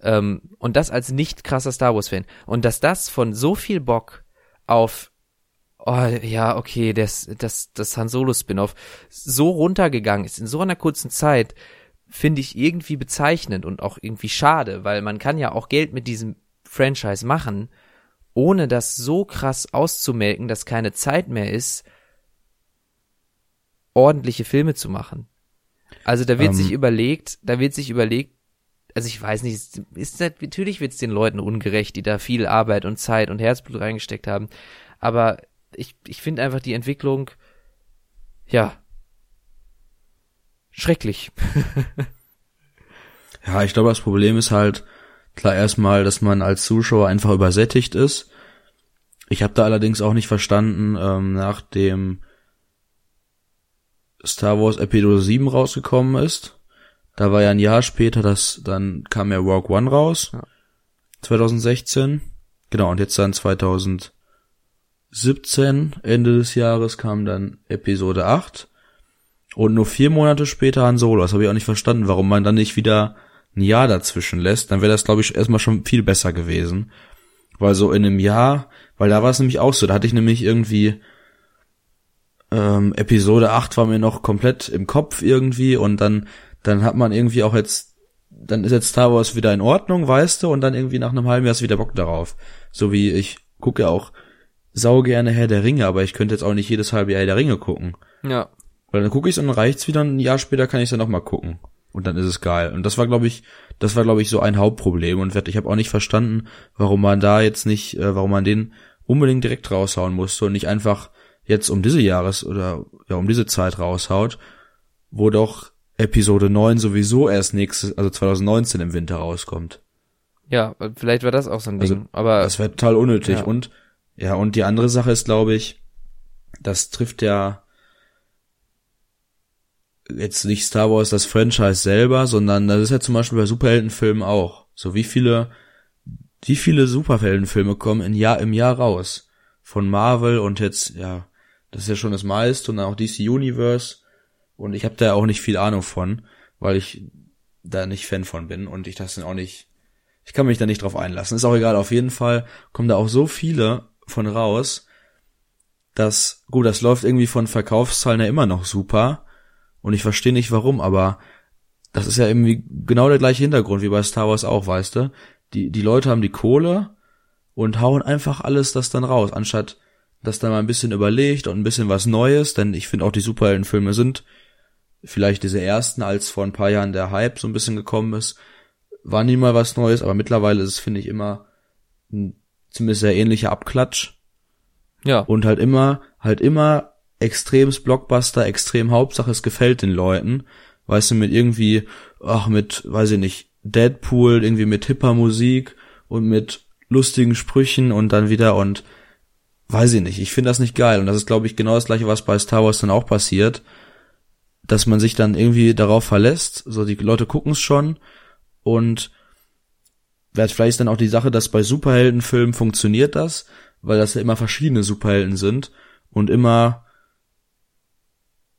Ähm, und das als nicht krasser Star Wars Fan. Und dass das von so viel Bock auf oh, ja, okay, das, das, das Han Solo Spin-off so runtergegangen ist in so einer kurzen Zeit, finde ich irgendwie bezeichnend und auch irgendwie schade, weil man kann ja auch Geld mit diesem Franchise machen, ohne das so krass auszumelken, dass keine Zeit mehr ist, ordentliche Filme zu machen. Also da wird Ähm. sich überlegt, da wird sich überlegt, also ich weiß nicht, ist, ist natürlich wird es den Leuten ungerecht, die da viel Arbeit und Zeit und Herzblut reingesteckt haben, aber ich, ich finde einfach die Entwicklung, ja, schrecklich. Ja, ich glaube, das Problem ist halt klar erstmal, dass man als Zuschauer einfach übersättigt ist. Ich habe da allerdings auch nicht verstanden, ähm, nach dem Star Wars Episode 7 rausgekommen ist. Da war ja ein Jahr später, das dann kam ja Rogue One raus. Ja. 2016. Genau, und jetzt dann 2017, Ende des Jahres, kam dann Episode 8. Und nur vier Monate später Han Solo. Das habe ich auch nicht verstanden, warum man dann nicht wieder ein Jahr dazwischen lässt. Dann wäre das, glaube ich, erstmal schon viel besser gewesen. Weil so in einem Jahr, weil da war es nämlich auch so, da hatte ich nämlich irgendwie ähm, Episode 8 war mir noch komplett im Kopf irgendwie und dann, dann hat man irgendwie auch jetzt, dann ist jetzt Star Wars wieder in Ordnung, weißt du, und dann irgendwie nach einem halben Jahr ist wieder Bock darauf. So wie ich gucke auch sau gerne Herr der Ringe, aber ich könnte jetzt auch nicht jedes halbe Jahr Herr der Ringe gucken. Ja. Weil dann gucke ich und dann reicht's wieder, ein Jahr später kann ich dann noch mal gucken. Und dann ist es geil. Und das war, glaube ich, das war, glaube ich, so ein Hauptproblem. Und ich habe auch nicht verstanden, warum man da jetzt nicht, äh, warum man den unbedingt direkt raushauen musste und nicht einfach jetzt um diese Jahres oder ja um diese Zeit raushaut, wo doch Episode 9 sowieso erst nächstes, also 2019 im Winter rauskommt. Ja, vielleicht war das auch so ein Also, Ding. aber Das wäre total unnötig. Ja. Und ja, und die andere Sache ist, glaube ich, das trifft ja jetzt nicht Star Wars das Franchise selber, sondern das ist ja zum Beispiel bei Superheldenfilmen auch. So wie viele, wie viele Superheldenfilme kommen im Jahr, im Jahr raus. Von Marvel und jetzt, ja, das ist ja schon das meiste und dann auch DC Universe. Und ich habe da auch nicht viel Ahnung von, weil ich da nicht Fan von bin und ich das dann auch nicht, ich kann mich da nicht drauf einlassen. Ist auch egal, auf jeden Fall kommen da auch so viele von raus, dass, gut, das läuft irgendwie von Verkaufszahlen her immer noch super. Und ich verstehe nicht warum, aber das ist ja irgendwie genau der gleiche Hintergrund wie bei Star Wars auch, weißt du? Die, die Leute haben die Kohle und hauen einfach alles das dann raus, anstatt dass da mal ein bisschen überlegt und ein bisschen was Neues, denn ich finde auch die Superheldenfilme sind vielleicht diese ersten, als vor ein paar Jahren der Hype so ein bisschen gekommen ist, war nie mal was Neues, aber mittlerweile ist es, finde ich, immer ein ziemlich sehr ähnlicher Abklatsch ja, und halt immer, halt immer extremes Blockbuster, extrem Hauptsache es gefällt den Leuten, weißt du, mit irgendwie, ach, mit, weiß ich nicht, Deadpool, irgendwie mit hipper Musik und mit lustigen Sprüchen und dann wieder und weiß ich nicht, ich finde das nicht geil. Und das ist, glaube ich, genau das gleiche, was bei Star Wars dann auch passiert, dass man sich dann irgendwie darauf verlässt, so die Leute gucken es schon und vielleicht ist dann auch die Sache, dass bei Superheldenfilmen funktioniert das, weil das ja immer verschiedene Superhelden sind und immer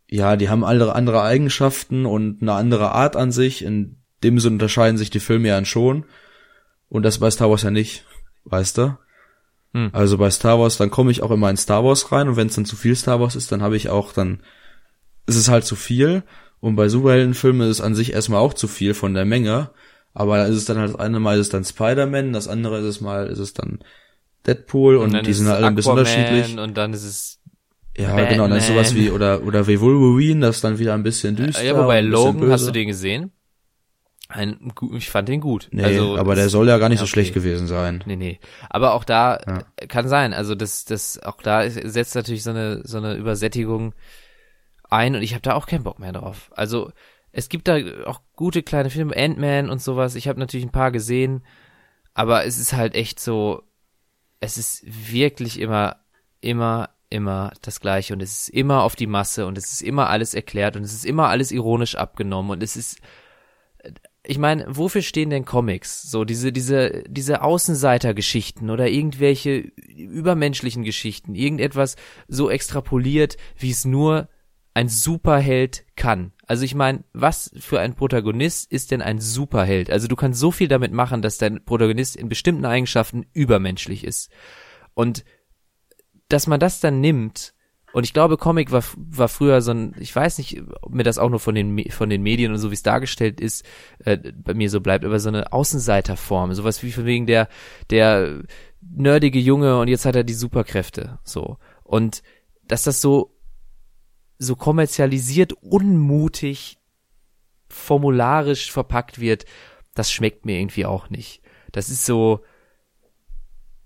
ja, die haben alle andere Eigenschaften und eine andere Art an sich. In dem Sinne unterscheiden sich die Filme ja schon. Und das bei Star Wars ja nicht, weißt du? Hm. Also bei Star Wars, dann komme ich auch immer in Star Wars rein und wenn es dann zu viel Star Wars ist, dann habe ich auch, dann ist es halt zu viel. Und bei Superheldenfilmen ist es an sich erstmal auch zu viel von der Menge. Aber da ist es dann halt, das eine Mal ist es dann Spider-Man, das andere ist es mal, ist es dann Deadpool und, dann die sind halt alle ein bisschen unterschiedlich. Und dann ist es Ja, genau, dann sowas Batman. wie, oder, oder wie Wolverine, das ist dann wieder ein bisschen düster. Ja, wobei Logan, hast du den gesehen? Ein, ich fand den gut. Nee, also, aber der soll ja gar nicht so okay. schlecht gewesen sein. Nee, nee. Aber auch da Ja. kann sein. Also das, das, auch da setzt natürlich so eine, so eine Übersättigung ein und ich habe da auch keinen Bock mehr drauf. Also es gibt da auch gute kleine Filme, Ant-Man und sowas. Ich habe natürlich ein paar gesehen, aber es ist halt echt so, es ist wirklich immer, immer, immer das Gleiche und es ist immer auf die Masse und es ist immer alles erklärt und es ist immer alles ironisch abgenommen und es ist ich meine, wofür stehen denn Comics? So diese diese diese Außenseitergeschichten oder irgendwelche übermenschlichen Geschichten, irgendetwas so extrapoliert, wie es nur ein Superheld kann. Also ich meine, was für ein Protagonist ist denn ein Superheld? Also du kannst so viel damit machen, dass dein Protagonist in bestimmten Eigenschaften übermenschlich ist. Und dass man das dann nimmt und ich glaube, Comic war, war früher so ein, ich weiß nicht, ob mir das auch nur von den, von den Medien und so wie es dargestellt ist, äh, bei mir so bleibt, aber so eine Außenseiterform, sowas wie von wegen der, der nerdige Junge und jetzt hat er die Superkräfte, so. Und dass das so, so kommerzialisiert, unmutig, formularisch verpackt wird, das schmeckt mir irgendwie auch nicht. Das ist so,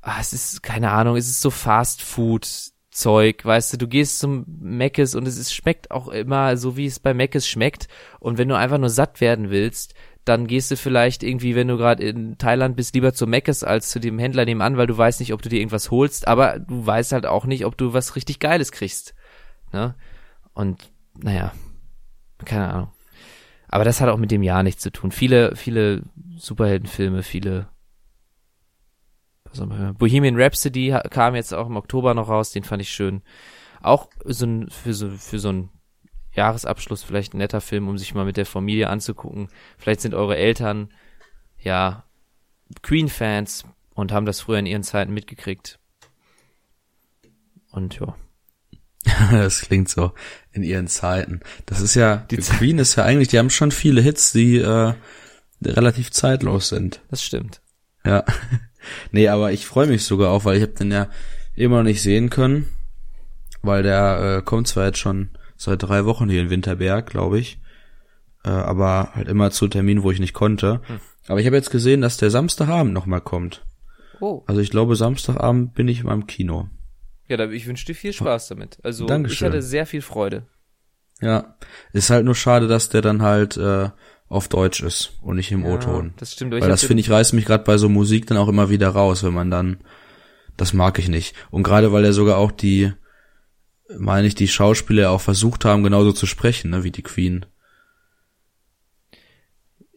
ah, es ist, keine Ahnung, es ist so Fast Food Zeug, weißt du, du gehst zum Meckes und es ist, schmeckt auch immer so, wie es bei Meckes schmeckt. Und wenn du einfach nur satt werden willst, dann gehst du vielleicht irgendwie, wenn du gerade in Thailand bist, lieber zu Meckes als zu dem Händler nebenan, weil du weißt nicht, ob du dir irgendwas holst, aber du weißt halt auch nicht, ob du was richtig Geiles kriegst. Ne? Und naja, keine Ahnung. Aber das hat auch mit dem Jahr nichts zu tun. Viele, viele Superheldenfilme, viele wir? Bohemian Rhapsody ha- kam jetzt auch im Oktober noch raus, den fand ich schön. Auch so ein, für so, für so ein Jahresabschluss vielleicht ein netter Film, um sich mal mit der Familie anzugucken. Vielleicht sind eure Eltern, ja, Queen-Fans, und haben das früher in ihren Zeiten mitgekriegt. Und ja. das klingt so in ihren Zeiten. Das ist ja, die Queen ist ja eigentlich, die haben schon viele Hits, die äh, relativ zeitlos sind. Das stimmt. Ja. Nee, aber ich freue mich sogar auch, weil ich habe den ja immer noch nicht sehen können, weil der äh, kommt zwar jetzt schon seit drei Wochen hier in Winterberg, glaube ich, äh, aber halt immer zu Terminen, wo ich nicht konnte. Hm. Aber ich habe jetzt gesehen, dass der Samstagabend nochmal kommt. Oh. Also ich glaube, Samstagabend bin ich in meinem Kino. Ja, da, ich wünsche dir viel Spaß damit. Also Dankeschön. ich hatte sehr viel Freude. Ja, ist halt nur schade, dass der dann halt äh, auf Deutsch ist und nicht im ja, O-Ton. Das stimmt. Weil das finde ich reißt mich gerade bei so Musik dann auch immer wieder raus, wenn man dann, das mag ich nicht. Und gerade weil er sogar auch die, meine ich, die Schauspieler auch versucht haben, genauso zu sprechen, ne, wie die Queen.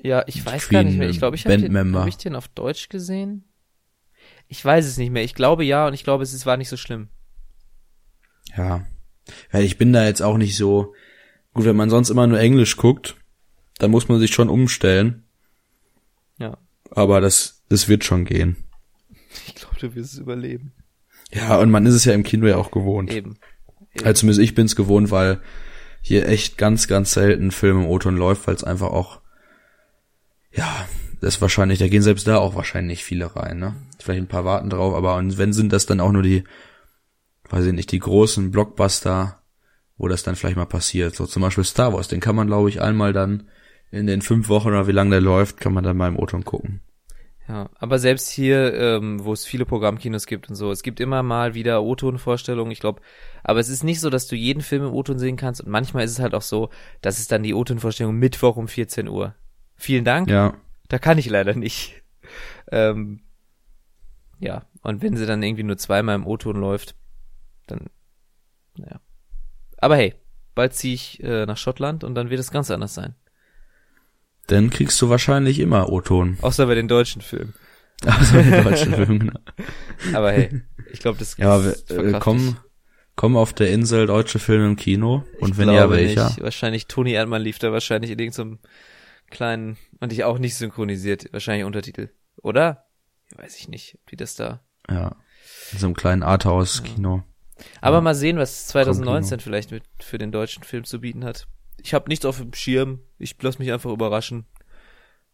Ja, ich die weiß Queen, gar nicht mehr. Ich glaube, ich habe den, hab ich den auf Deutsch gesehen. Ich weiß es nicht mehr. Ich glaube ja und ich glaube, es war nicht so schlimm. Ja. Weil ich bin da jetzt auch nicht so, gut, wenn man sonst immer nur Englisch guckt, dann muss man sich schon umstellen. Ja. Aber das, das wird schon gehen. Ich glaube, du wirst es überleben. Ja, und man ist es ja im Kino ja auch gewohnt. Eben. Eben. Also zumindest ich bin es gewohnt, weil hier echt ganz, ganz selten Film im O-Ton läuft, weil es einfach auch, ja, das ist wahrscheinlich, da gehen selbst da auch wahrscheinlich viele rein, ne? Vielleicht ein paar warten drauf, aber und wenn sind das dann auch nur die weiß ich nicht, die großen Blockbuster, wo das dann vielleicht mal passiert. So zum Beispiel Star Wars, den kann man, glaube ich, einmal dann in den fünf Wochen oder wie lange der läuft, kann man dann mal im O-Ton gucken. Ja, aber selbst hier, ähm, wo es viele Programmkinos gibt und so, es gibt immer mal wieder O-Ton-Vorstellungen, ich glaube, aber es ist nicht so, dass du jeden Film im O-Ton sehen kannst und manchmal ist es halt auch so, dass es dann die O-Ton-Vorstellung Mittwoch um 14 Uhr. Vielen Dank. Ja. Da kann ich leider nicht. Ähm, ja, und wenn sie dann irgendwie nur zweimal im O-Ton läuft, dann, naja. Aber hey, bald ziehe ich äh, nach Schottland und dann wird es ganz anders sein. Dann kriegst du wahrscheinlich immer O-Ton. Außer bei den deutschen Filmen. Außer bei den deutschen Filmen, genau. Aber hey, ich glaube, das Ja, aber äh, komm, komm auf der Insel deutsche Filme im Kino und ich wenn ja, welcher? Nicht. Wahrscheinlich Toni Erdmann lief da wahrscheinlich in irgendeinem kleinen, und ich auch nicht synchronisiert, wahrscheinlich Untertitel. Oder? Weiß ich nicht, wie das da. Ja. In so einem kleinen Arthouse-Kino. Ja. Aber ja. mal sehen, was 2019 vielleicht mit für den deutschen Film zu bieten hat. Ich habe nichts auf dem Schirm. Ich lass mich einfach überraschen.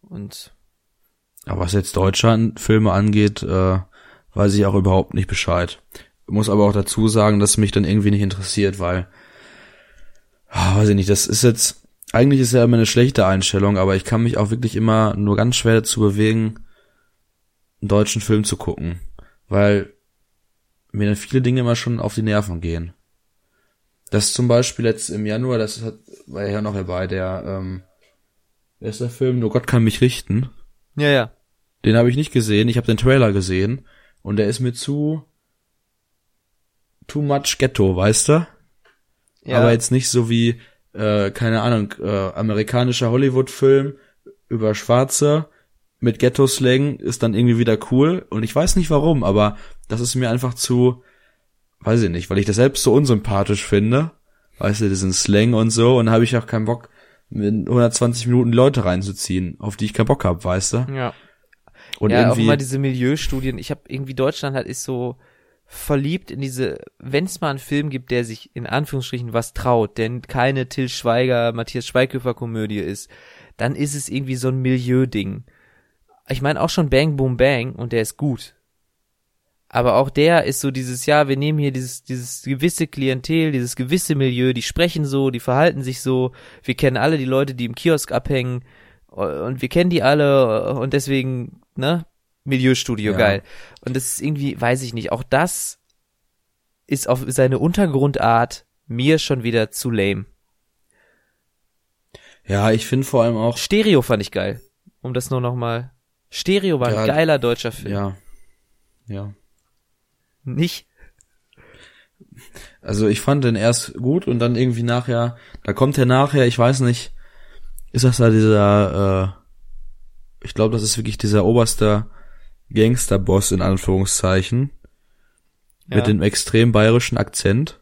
Und aber was jetzt Deutschland-Filme angeht, äh, weiß ich auch überhaupt nicht Bescheid. Muss aber auch dazu sagen, dass mich dann irgendwie nicht interessiert, weil, oh, weiß ich nicht, das ist jetzt, eigentlich ist ja immer eine schlechte Einstellung, aber ich kann mich auch wirklich immer nur ganz schwer dazu bewegen, einen deutschen Film zu gucken. Weil mir dann viele Dinge immer schon auf die Nerven gehen. Das zum Beispiel jetzt im Januar, das hat, war ja noch dabei, der, ähm, wer ist der Film? Nur Gott kann mich richten. Ja, ja. Den habe ich nicht gesehen, ich habe den Trailer gesehen und der ist mir zu too much Ghetto, weißt du? Ja. Aber jetzt nicht so wie, äh, keine Ahnung, äh, amerikanischer Hollywood-Film über Schwarze mit Ghetto-Slang ist dann irgendwie wieder cool und ich weiß nicht warum, aber das ist mir einfach zu, weiß ich nicht, weil ich das selbst so unsympathisch finde, weißt du, diesen Slang und so und habe ich auch keinen Bock, mit 120 Minuten Leute reinzuziehen, auf die ich keinen Bock hab, weißt du? Ja. Und ja, irgendwie auch mal diese Milieustudien. Ich habe irgendwie Deutschland halt ist so verliebt in diese, wenn es mal einen Film gibt, der sich in Anführungsstrichen was traut, denn keine Till Schweiger, Matthias Schweighöfer Komödie ist, dann ist es irgendwie so ein Milieuding. Ich meine auch schon Bang Boom Bang und der ist gut. Aber auch der ist so dieses, ja, wir nehmen hier dieses, dieses gewisse Klientel, dieses gewisse Milieu, die sprechen so, die verhalten sich so, wir kennen alle die Leute, die im Kiosk abhängen, und wir kennen die alle, und deswegen, ne, Milieustudio, ja. geil. Und das ist irgendwie, weiß ich nicht, auch das ist auf seine Untergrundart mir schon wieder zu lame. Ja, ich finde vor allem auch. Stereo fand ich geil. Um das nur nochmal. Stereo war ja, ein geiler deutscher Film. Ja. Ja. Nicht? Also ich fand den erst gut und dann irgendwie nachher, da kommt er nachher, ich weiß nicht, ist das da dieser, äh, ich glaube, das ist wirklich dieser oberste Gangsterboss in Anführungszeichen. Ja. Mit dem extrem bayerischen Akzent.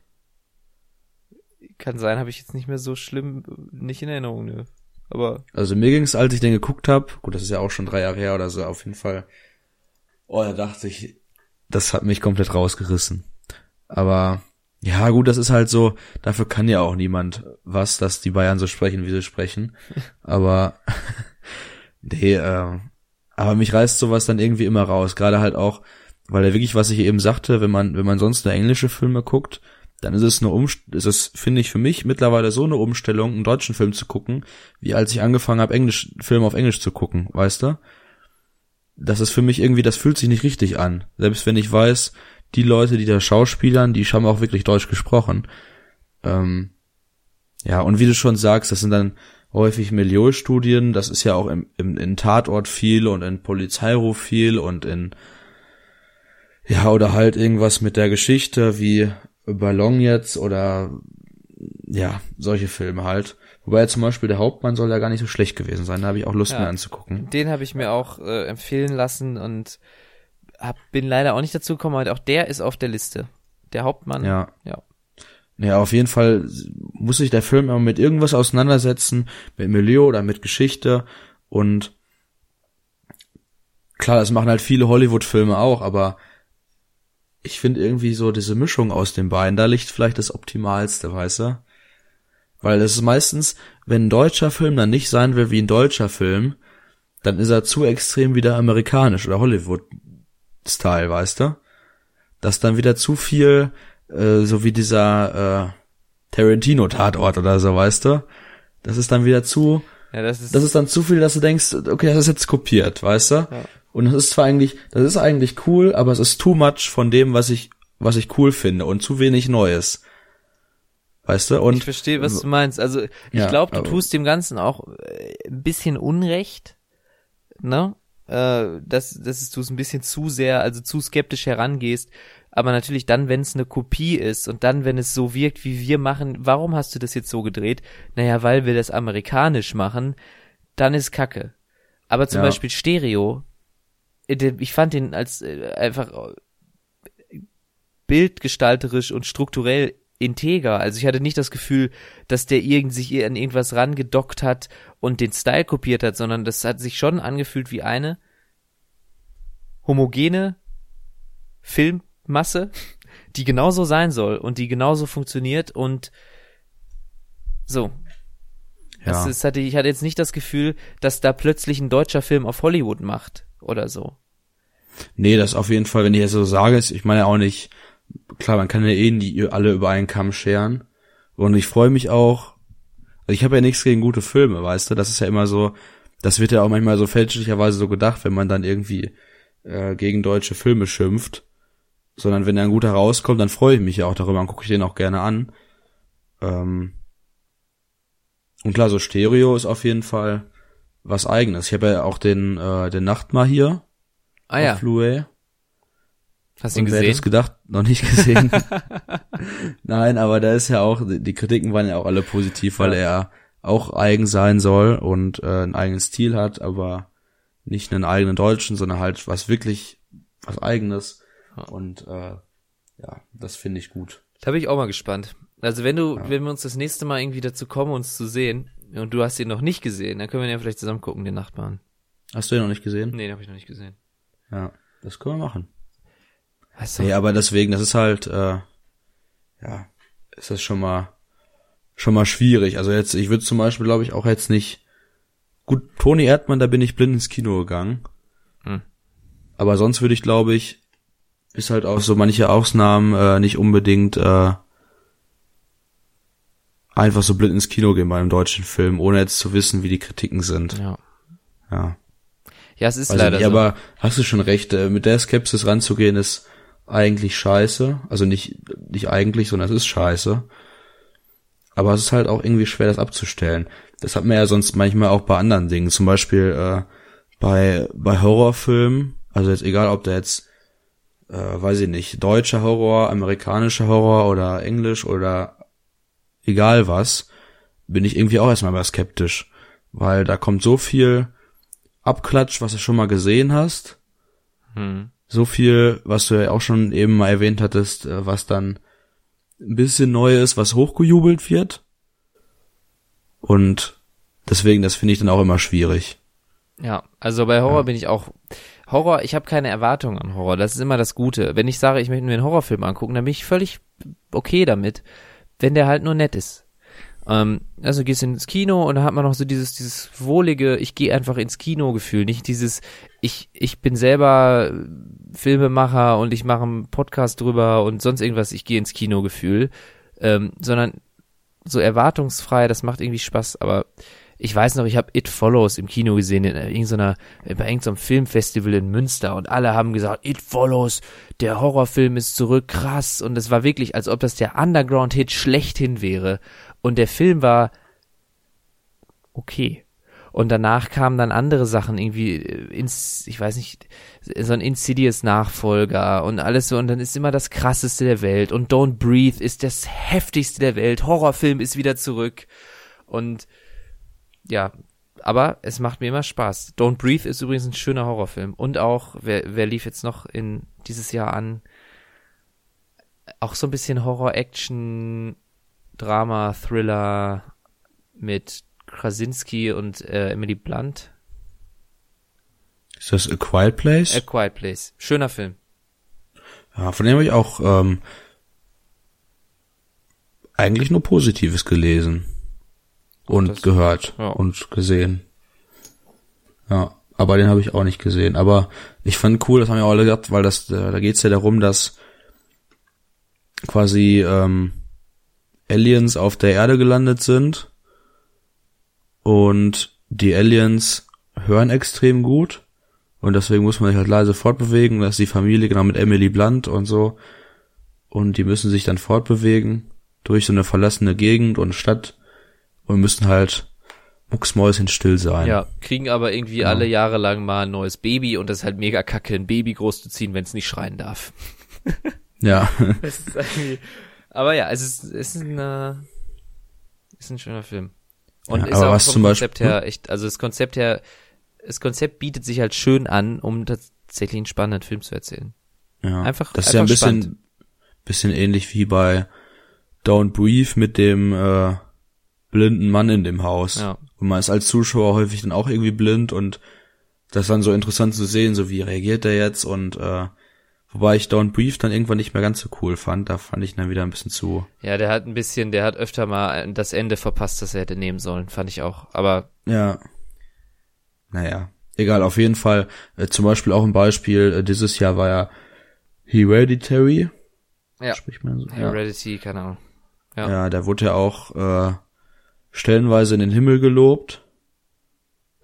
Kann sein, habe ich jetzt nicht mehr so schlimm, nicht in Erinnerung, ne. Aber. Also mir ging's, als ich den geguckt habe, gut, das ist ja auch schon drei Jahre her oder so, auf jeden Fall Oh, da dachte ich, das hat mich komplett rausgerissen. Aber ja, gut, das ist halt so, dafür kann ja auch niemand was, dass die Bayern so sprechen, wie sie sprechen. Aber nee, äh, aber mich reißt sowas dann irgendwie immer raus. Gerade halt auch, weil er wirklich, was ich eben sagte, wenn man, wenn man sonst nur englische Filme guckt, dann ist es eine Umst ist es, finde ich, für mich mittlerweile so eine Umstellung, einen deutschen Film zu gucken, wie als ich angefangen habe, Englisch, Film auf Englisch zu gucken, weißt du? Das ist für mich irgendwie, das fühlt sich nicht richtig an. Selbst wenn ich weiß, die Leute, die da schauspielern, die haben auch wirklich Deutsch gesprochen. Ähm, ja, und wie du schon sagst, das sind dann häufig Milieustudien, das ist ja auch im, im, in Tatort viel und in Polizeiruf viel und in ja, oder halt irgendwas mit der Geschichte wie Ballon jetzt oder ja, solche Filme halt. Wobei zum Beispiel der Hauptmann soll ja gar nicht so schlecht gewesen sein, da habe ich auch Lust, ja, mir anzugucken. Den habe ich mir auch äh, empfehlen lassen und hab, bin leider auch nicht dazu gekommen, aber auch der ist auf der Liste. Der Hauptmann. Ja. Ja. Ja, auf jeden Fall muss sich der Film immer mit irgendwas auseinandersetzen, mit Milieu oder mit Geschichte und klar, das machen halt viele Hollywood-Filme auch, aber ich finde irgendwie so diese Mischung aus den beiden, da liegt vielleicht das Optimalste, weißt du? Weil das ist meistens, wenn ein deutscher Film dann nicht sein will wie ein deutscher Film, dann ist er zu extrem wieder amerikanisch oder Hollywood-Style, weißt du? Dass dann wieder zu viel, äh, so wie dieser äh, Tarantino-Tatort oder so, weißt du? Das ist dann wieder zu, ja, das, ist, das ist dann zu viel, dass du denkst, okay, das ist jetzt kopiert, weißt du? Ja. Und das ist zwar eigentlich, das ist eigentlich cool, aber es ist too much von dem, was ich, was ich cool finde und zu wenig Neues. Weißt du? Und ich verstehe, was du meinst. Also ich ja, glaube, du tust dem Ganzen auch äh, ein bisschen Unrecht, ne? Äh, dass, dass du es ein bisschen zu sehr, also zu skeptisch herangehst. Aber natürlich dann, wenn es eine Kopie ist und dann, wenn es so wirkt, wie wir machen, warum hast du das jetzt so gedreht? Naja, weil wir das amerikanisch machen, dann ist Kacke. Aber zum ja. Beispiel Stereo äh, ich fand den als äh, einfach bildgestalterisch und strukturell integer. Also ich hatte nicht das Gefühl, dass der irgend sich an irgendwas rangedockt hat und den Style kopiert hat, sondern das hat sich schon angefühlt wie eine homogene Filmmasse, die genauso sein soll und die genauso funktioniert und so. Ja. Das ist, hatte, ich hatte jetzt nicht das Gefühl, dass da plötzlich ein deutscher Film auf Hollywood macht oder so. Nee, das auf jeden Fall, wenn ich jetzt so sage, ich meine auch nicht, klar, man kann ja eh nie alle über einen Kamm scheren. Und ich freue mich auch, also ich habe ja nichts gegen gute Filme, weißt du, das ist ja immer so, das wird ja auch manchmal so fälschlicherweise so gedacht, wenn man dann irgendwie äh, gegen deutsche Filme schimpft. Sondern wenn ein guter rauskommt, dann freue ich mich ja auch darüber und gucke ich den auch gerne an. Ähm und klar, so Stereo ist auf jeden Fall was eigenes. Ich habe ja auch den, äh, den Nachtmar hier ah, ja. Blu-ray. Hast du ihn gesehen? das gedacht? Noch nicht gesehen. Nein, aber da ist ja auch, die Kritiken waren ja auch alle positiv, weil er auch eigen sein soll und äh, einen eigenen Stil hat, aber nicht einen eigenen Deutschen, sondern halt was wirklich was eigenes. Und äh, ja, das finde ich gut. Da bin ich auch mal gespannt. Also wenn du, ja. wenn wir uns das nächste Mal irgendwie dazu kommen, uns zu sehen, und du hast ihn noch nicht gesehen, dann können wir ja vielleicht zusammen gucken, den Nachbarn. Hast du ihn noch nicht gesehen? Nee, den habe ich noch nicht gesehen. Ja, das können wir machen. Also. Nee, aber deswegen, das ist halt, äh, ja, ist das schon mal, schon mal schwierig. Also jetzt, ich würde zum Beispiel, glaube ich, auch jetzt nicht, gut, Toni Erdmann, da bin ich blind ins Kino gegangen. Hm. Aber sonst würde ich, glaube ich, ist halt auch so manche Ausnahmen äh, nicht unbedingt äh, einfach so blind ins Kino gehen bei einem deutschen Film, ohne jetzt zu wissen, wie die Kritiken sind. Ja. Ja. Ja, es ist also leider nicht, so. Aber hast du schon recht, äh, mit der Skepsis ranzugehen ist eigentlich scheiße. Also nicht, nicht eigentlich, sondern es ist scheiße. Aber es ist halt auch irgendwie schwer, das abzustellen. Das hat man ja sonst manchmal auch bei anderen Dingen. Zum Beispiel äh, bei, bei Horrorfilmen. Also jetzt egal, ob der jetzt, äh, weiß ich nicht, deutscher Horror, amerikanischer Horror oder Englisch oder egal was, bin ich irgendwie auch erstmal mal skeptisch. Weil da kommt so viel Abklatsch, was du schon mal gesehen hast. Hm. So viel, was du ja auch schon eben mal erwähnt hattest, äh, was dann ein bisschen neu ist, was hochgejubelt wird. Und deswegen, das finde ich dann auch immer schwierig. Ja, also bei Horror ja. bin ich auch Horror, ich habe keine Erwartungen an Horror. Das ist immer das Gute. Wenn ich sage, ich möchte mir einen Horrorfilm angucken, dann bin ich völlig okay damit, wenn der halt nur nett ist. Ähm, also gehst ins Kino und da hat man noch so dieses, dieses wohlige, ich gehe einfach ins Kino Gefühl, nicht dieses, ich, ich bin selber Filmemacher und ich mache einen Podcast drüber und sonst irgendwas, ich gehe ins Kino Gefühl, ähm, sondern so erwartungsfrei, das macht irgendwie Spaß, aber ich weiß noch, ich habe It Follows im Kino gesehen, in irgendeiner, bei irgendeinem Filmfestival in Münster und alle haben gesagt, It Follows, der Horrorfilm ist zurück, krass. Und es war wirklich, als ob das der Underground-Hit schlechthin wäre. Und der Film war okay. Und danach kamen dann andere Sachen, irgendwie äh, ins, ich weiß nicht, so ein Insidious Nachfolger und alles so. Und dann ist immer das krasseste der Welt. Und Don't Breathe ist das heftigste der Welt. Horrorfilm ist wieder zurück. Und ja, aber es macht mir immer Spaß. Don't Breathe ist übrigens ein schöner Horrorfilm. Und auch, wer, wer lief jetzt noch in dieses Jahr an? Auch so ein bisschen Horror-Action, Drama, Thriller mit Krasinski und äh, Emily Blunt. Ist das A Quiet Place? A Quiet Place. Schöner Film. Ja, von dem habe ich auch ähm, eigentlich nur Positives gelesen und das, gehört ja. und gesehen. Ja, aber den habe ich auch nicht gesehen. Aber ich fand cool, das haben ja alle gehabt, weil das äh, da geht's ja darum, dass quasi ähm, Aliens auf der Erde gelandet sind und die Aliens hören extrem gut und deswegen muss man sich halt leise fortbewegen. Das ist die Familie genau mit Emily Blunt und so und die müssen sich dann fortbewegen durch so eine verlassene Gegend und Stadt und müssen halt mucksmäuschen still sein. Ja, kriegen aber irgendwie genau. alle Jahre lang mal ein neues Baby und das ist halt mega kacke, ein Baby großzuziehen, wenn es nicht schreien darf. ja. aber ja, es ist, es ist ein, äh, ist ein schöner Film. Und ja, ist auch vom Konzept her echt, also das Konzept her, das Konzept bietet sich halt schön an, um tatsächlich einen spannenden Film zu erzählen. Ja. Einfach, das ist ja ein bisschen, spannend. bisschen ähnlich wie bei Don't Breathe mit dem, äh, blinden Mann in dem Haus. Ja. Und man ist als Zuschauer häufig dann auch irgendwie blind und das dann so interessant zu sehen, so wie reagiert er jetzt und äh, wobei ich Don't Brief dann irgendwann nicht mehr ganz so cool fand, da fand ich dann wieder ein bisschen zu. Ja, der hat ein bisschen, der hat öfter mal das Ende verpasst, das er hätte nehmen sollen, fand ich auch, aber. Ja. Naja, egal, auf jeden Fall, äh, zum Beispiel auch ein Beispiel, äh, dieses Jahr war ja Hereditary. Ja. Spricht man so? Heredity, ja. keine Ahnung. Ja. ja, der wurde ja auch äh, stellenweise in den Himmel gelobt.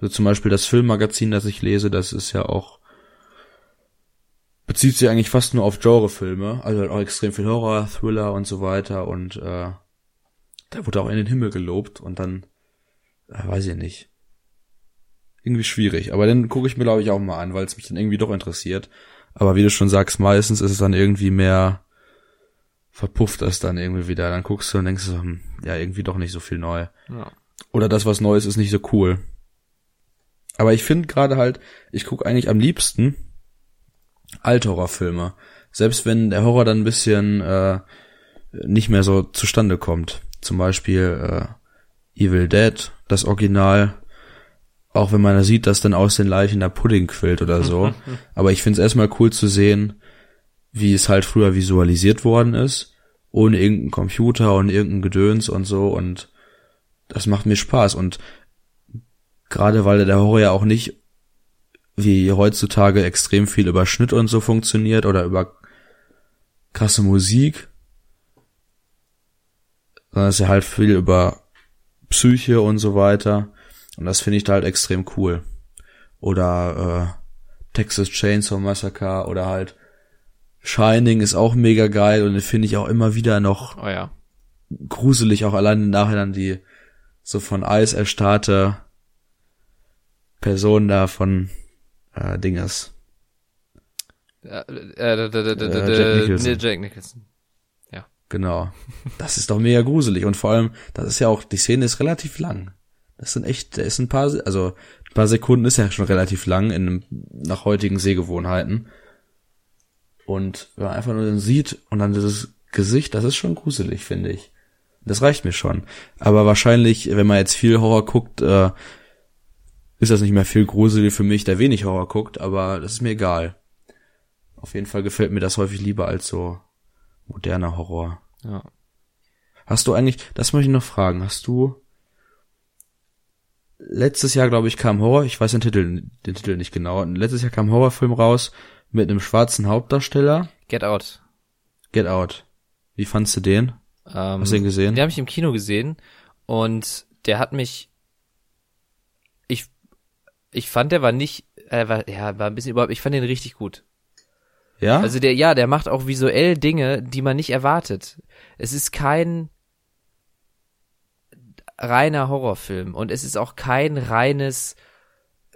So zum Beispiel das Filmmagazin, das ich lese, das ist ja auch bezieht sich eigentlich fast nur auf Genrefilme, also halt auch extrem viel Horror, Thriller und so weiter und äh, da wurde auch in den Himmel gelobt und dann äh, weiß ich nicht. Irgendwie schwierig, aber dann gucke ich mir glaube ich auch mal an, weil es mich dann irgendwie doch interessiert. Aber wie du schon sagst, meistens ist es dann irgendwie mehr verpufft das dann irgendwie wieder. Dann guckst du und denkst hm, ja, irgendwie doch nicht so viel neu. Ja. Oder das, was Neues ist, nicht so cool. Aber ich finde gerade halt, ich gucke eigentlich am liebsten Althorrorfilme. Selbst wenn der Horror dann ein bisschen äh, nicht mehr so zustande kommt. Zum Beispiel äh, Evil Dead, das Original. Auch wenn man da sieht, dass dann aus den Leichen der Pudding quillt oder so. Aber ich finde es erstmal cool zu sehen, wie es halt früher visualisiert worden ist, ohne irgendeinen Computer und irgendein Gedöns und so und das macht mir Spaß und gerade weil der Horror ja auch nicht wie heutzutage extrem viel über Schnitt und so funktioniert oder über krasse Musik, sondern es ist ja halt viel über Psyche und so weiter und das finde ich da halt extrem cool. Oder äh, Texas Chainsaw Massacre oder halt Shining ist auch mega geil und finde ich auch immer wieder noch oh ja. gruselig, auch allein nachher dann die so von Eis erstarrte Person da von äh, Dingers. Äh, äh, äh, Jack Jack Nicholson. Ja. Genau. Das ist doch mega gruselig und vor allem, das ist ja auch, die Szene ist relativ lang. Das sind echt, da ist ein paar, also ein paar Sekunden ist ja schon relativ lang in nach heutigen Sehgewohnheiten. Und wenn man einfach nur den sieht und dann dieses Gesicht, das ist schon gruselig, finde ich. Das reicht mir schon. Aber wahrscheinlich, wenn man jetzt viel Horror guckt, äh, ist das nicht mehr viel gruselig für mich, der wenig Horror guckt, aber das ist mir egal. Auf jeden Fall gefällt mir das häufig lieber als so moderner Horror. Ja. Hast du eigentlich, das möchte ich noch fragen, hast du letztes Jahr, glaube ich, kam Horror, ich weiß den Titel, den Titel nicht genau, letztes Jahr kam Horrorfilm raus mit einem schwarzen Hauptdarsteller. Get Out. Get Out. Wie fandst du den? Ähm, Hast du den gesehen? Den habe ich im Kino gesehen und der hat mich. Ich fand, der war nicht, er war ja war ein bisschen überhaupt. Ich fand den richtig gut. Ja? Also der ja, der macht auch visuell Dinge, die man nicht erwartet. Es ist kein reiner Horrorfilm und es ist auch kein reines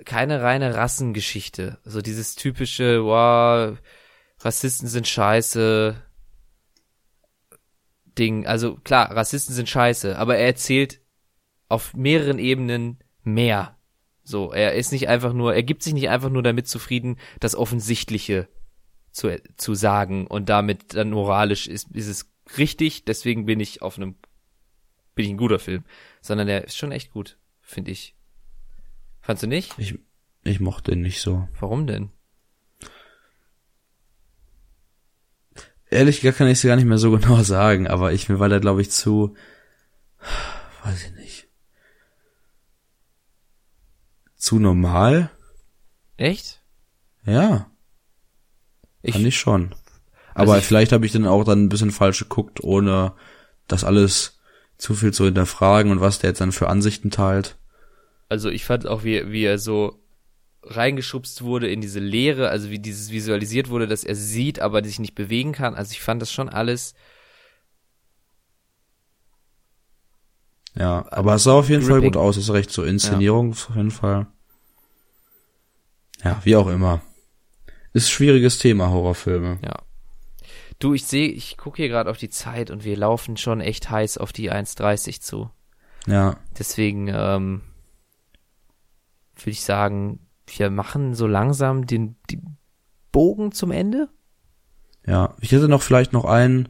keine reine Rassengeschichte. So dieses typische, wow, Rassisten sind scheiße, Ding. Also klar, Rassisten sind scheiße, aber er erzählt auf mehreren Ebenen mehr. So, er ist nicht einfach nur, er gibt sich nicht einfach nur damit zufrieden, das Offensichtliche zu, zu sagen und damit dann moralisch ist, ist es richtig, deswegen bin ich auf einem, bin ich ein guter Film. Sondern er ist schon echt gut, finde ich. Fandst du nicht? Ich, ich mochte ihn nicht so. Warum denn? Ehrlich gesagt kann ich es gar nicht mehr so genau sagen, aber ich mir war da glaube ich zu, weiß ich nicht, zu normal. Echt? Ja, Ich, fand ich schon. Also Aber ich- vielleicht habe ich dann auch dann ein bisschen falsch geguckt, ohne das alles zu viel zu hinterfragen und was der jetzt dann für Ansichten teilt. also ich fand auch, wie, wie er so reingeschubst wurde in diese Leere, also wie dieses visualisiert wurde, dass er sieht, aber sich nicht bewegen kann. Also ich fand das schon alles Ja, aber es sah auf jeden Fall Gripping. gut aus, ist recht so Inszenierung auf jeden Fall. Ja, wie auch immer. Ist ein schwieriges Thema, Horrorfilme. Ja. Du, ich sehe, ich gucke hier gerade auf die Zeit und wir laufen schon echt heiß auf die 1,30 zu. Ja, Deswegen ähm, würde ich sagen, wir machen so langsam den, den Bogen zum Ende. ja. Ich hätte noch vielleicht noch einen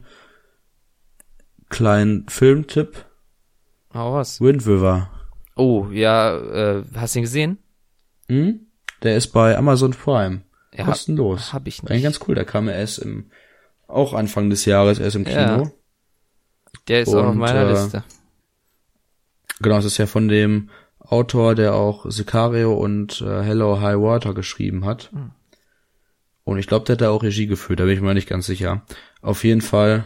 kleinen Filmtipp. Hau was. Wind River. Oh, ja, äh, hast du ihn gesehen? Hm? Der ist bei Amazon Prime. Ja, Kostenlos. hab ich nicht. ganz cool. Der kam ja erst im, auch Anfang des Jahres erst im Kino. Ja. Der ist auch auf Und, meiner äh, Liste. Genau, es ist ja von dem Autor, der auch Sicario und äh, Hello High Water geschrieben hat. Hm. Und ich glaube, der hat da auch Regie geführt, da bin ich mir nicht ganz sicher. Auf jeden Fall,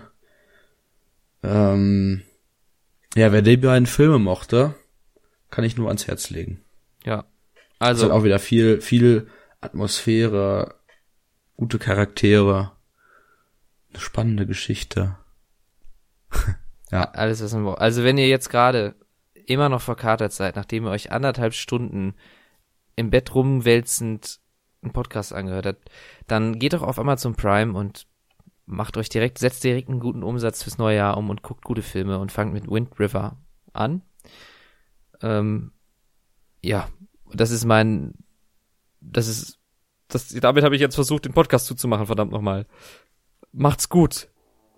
ähm, ja, wer die beiden Filme mochte, kann ich nur ans Herz legen. Ja. Es Also, hat auch wieder viel, viel Atmosphäre, gute Charaktere, eine spannende Geschichte. ja, alles, was man braucht. Also, wenn ihr jetzt gerade immer noch verkatert seid, nachdem ihr euch anderthalb Stunden im Bett rumwälzend einen Podcast angehört habt, dann geht doch auf Amazon Prime und macht euch direkt, setzt direkt einen guten Umsatz fürs neue Jahr um und guckt gute Filme und fangt mit Wind River an. Ähm, ja, das ist mein, das ist, das, damit habe ich jetzt versucht, den Podcast zuzumachen, verdammt nochmal. Macht's gut.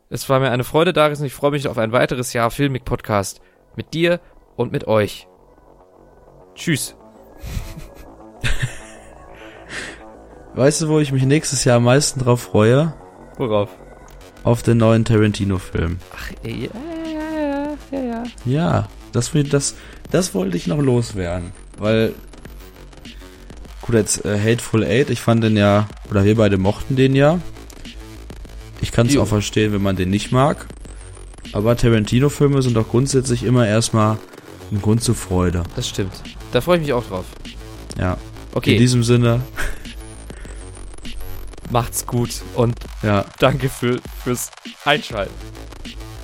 Es war mir eine Freude, Darius, und ich freue mich auf ein weiteres Jahr Filmik-Podcast mit dir und mit euch. Tschüss. weißt du, wo ich mich nächstes Jahr am meisten drauf freue? Worauf? Auf den neuen Tarantino-Film. Ach, ja, ja, ja, ja, ja. Ja, das, das, das wollte ich noch loswerden. Weil, gut, jetzt äh, Hateful Eight, ich fand den ja, oder wir beide mochten den ja. Ich kann es auch verstehen, wenn man den nicht mag. Aber Tarantino-Filme sind doch grundsätzlich immer erstmal ein Grund zur Freude. Das stimmt. Da freue ich mich auch drauf. Ja. In Okay, diesem Sinne, macht's gut und ja, danke für, fürs Einschalten.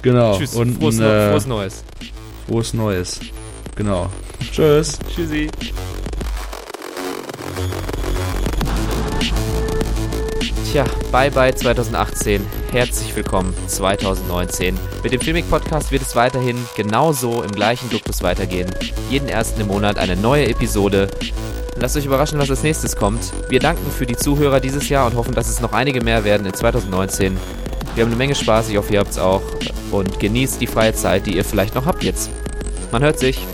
genau. Tschüss. Und frohes, äh, frohes Neues. frohes Neues. Genau. Tschüss. Tschüssi. Tja, bye bye 2018. Herzlich willkommen 2019. Mit dem Filmik Podcast wird es weiterhin genauso im gleichen Duktus weitergehen. Jeden ersten im Monat eine neue Episode. Lasst euch überraschen, was als nächstes kommt. Wir danken für die Zuhörer dieses Jahr und hoffen, dass es noch einige mehr werden in 2019. Wir haben eine Menge Spaß, ich hoffe, ihr habt's auch. Und genießt die freie Zeit, die ihr vielleicht noch habt jetzt. Man hört sich.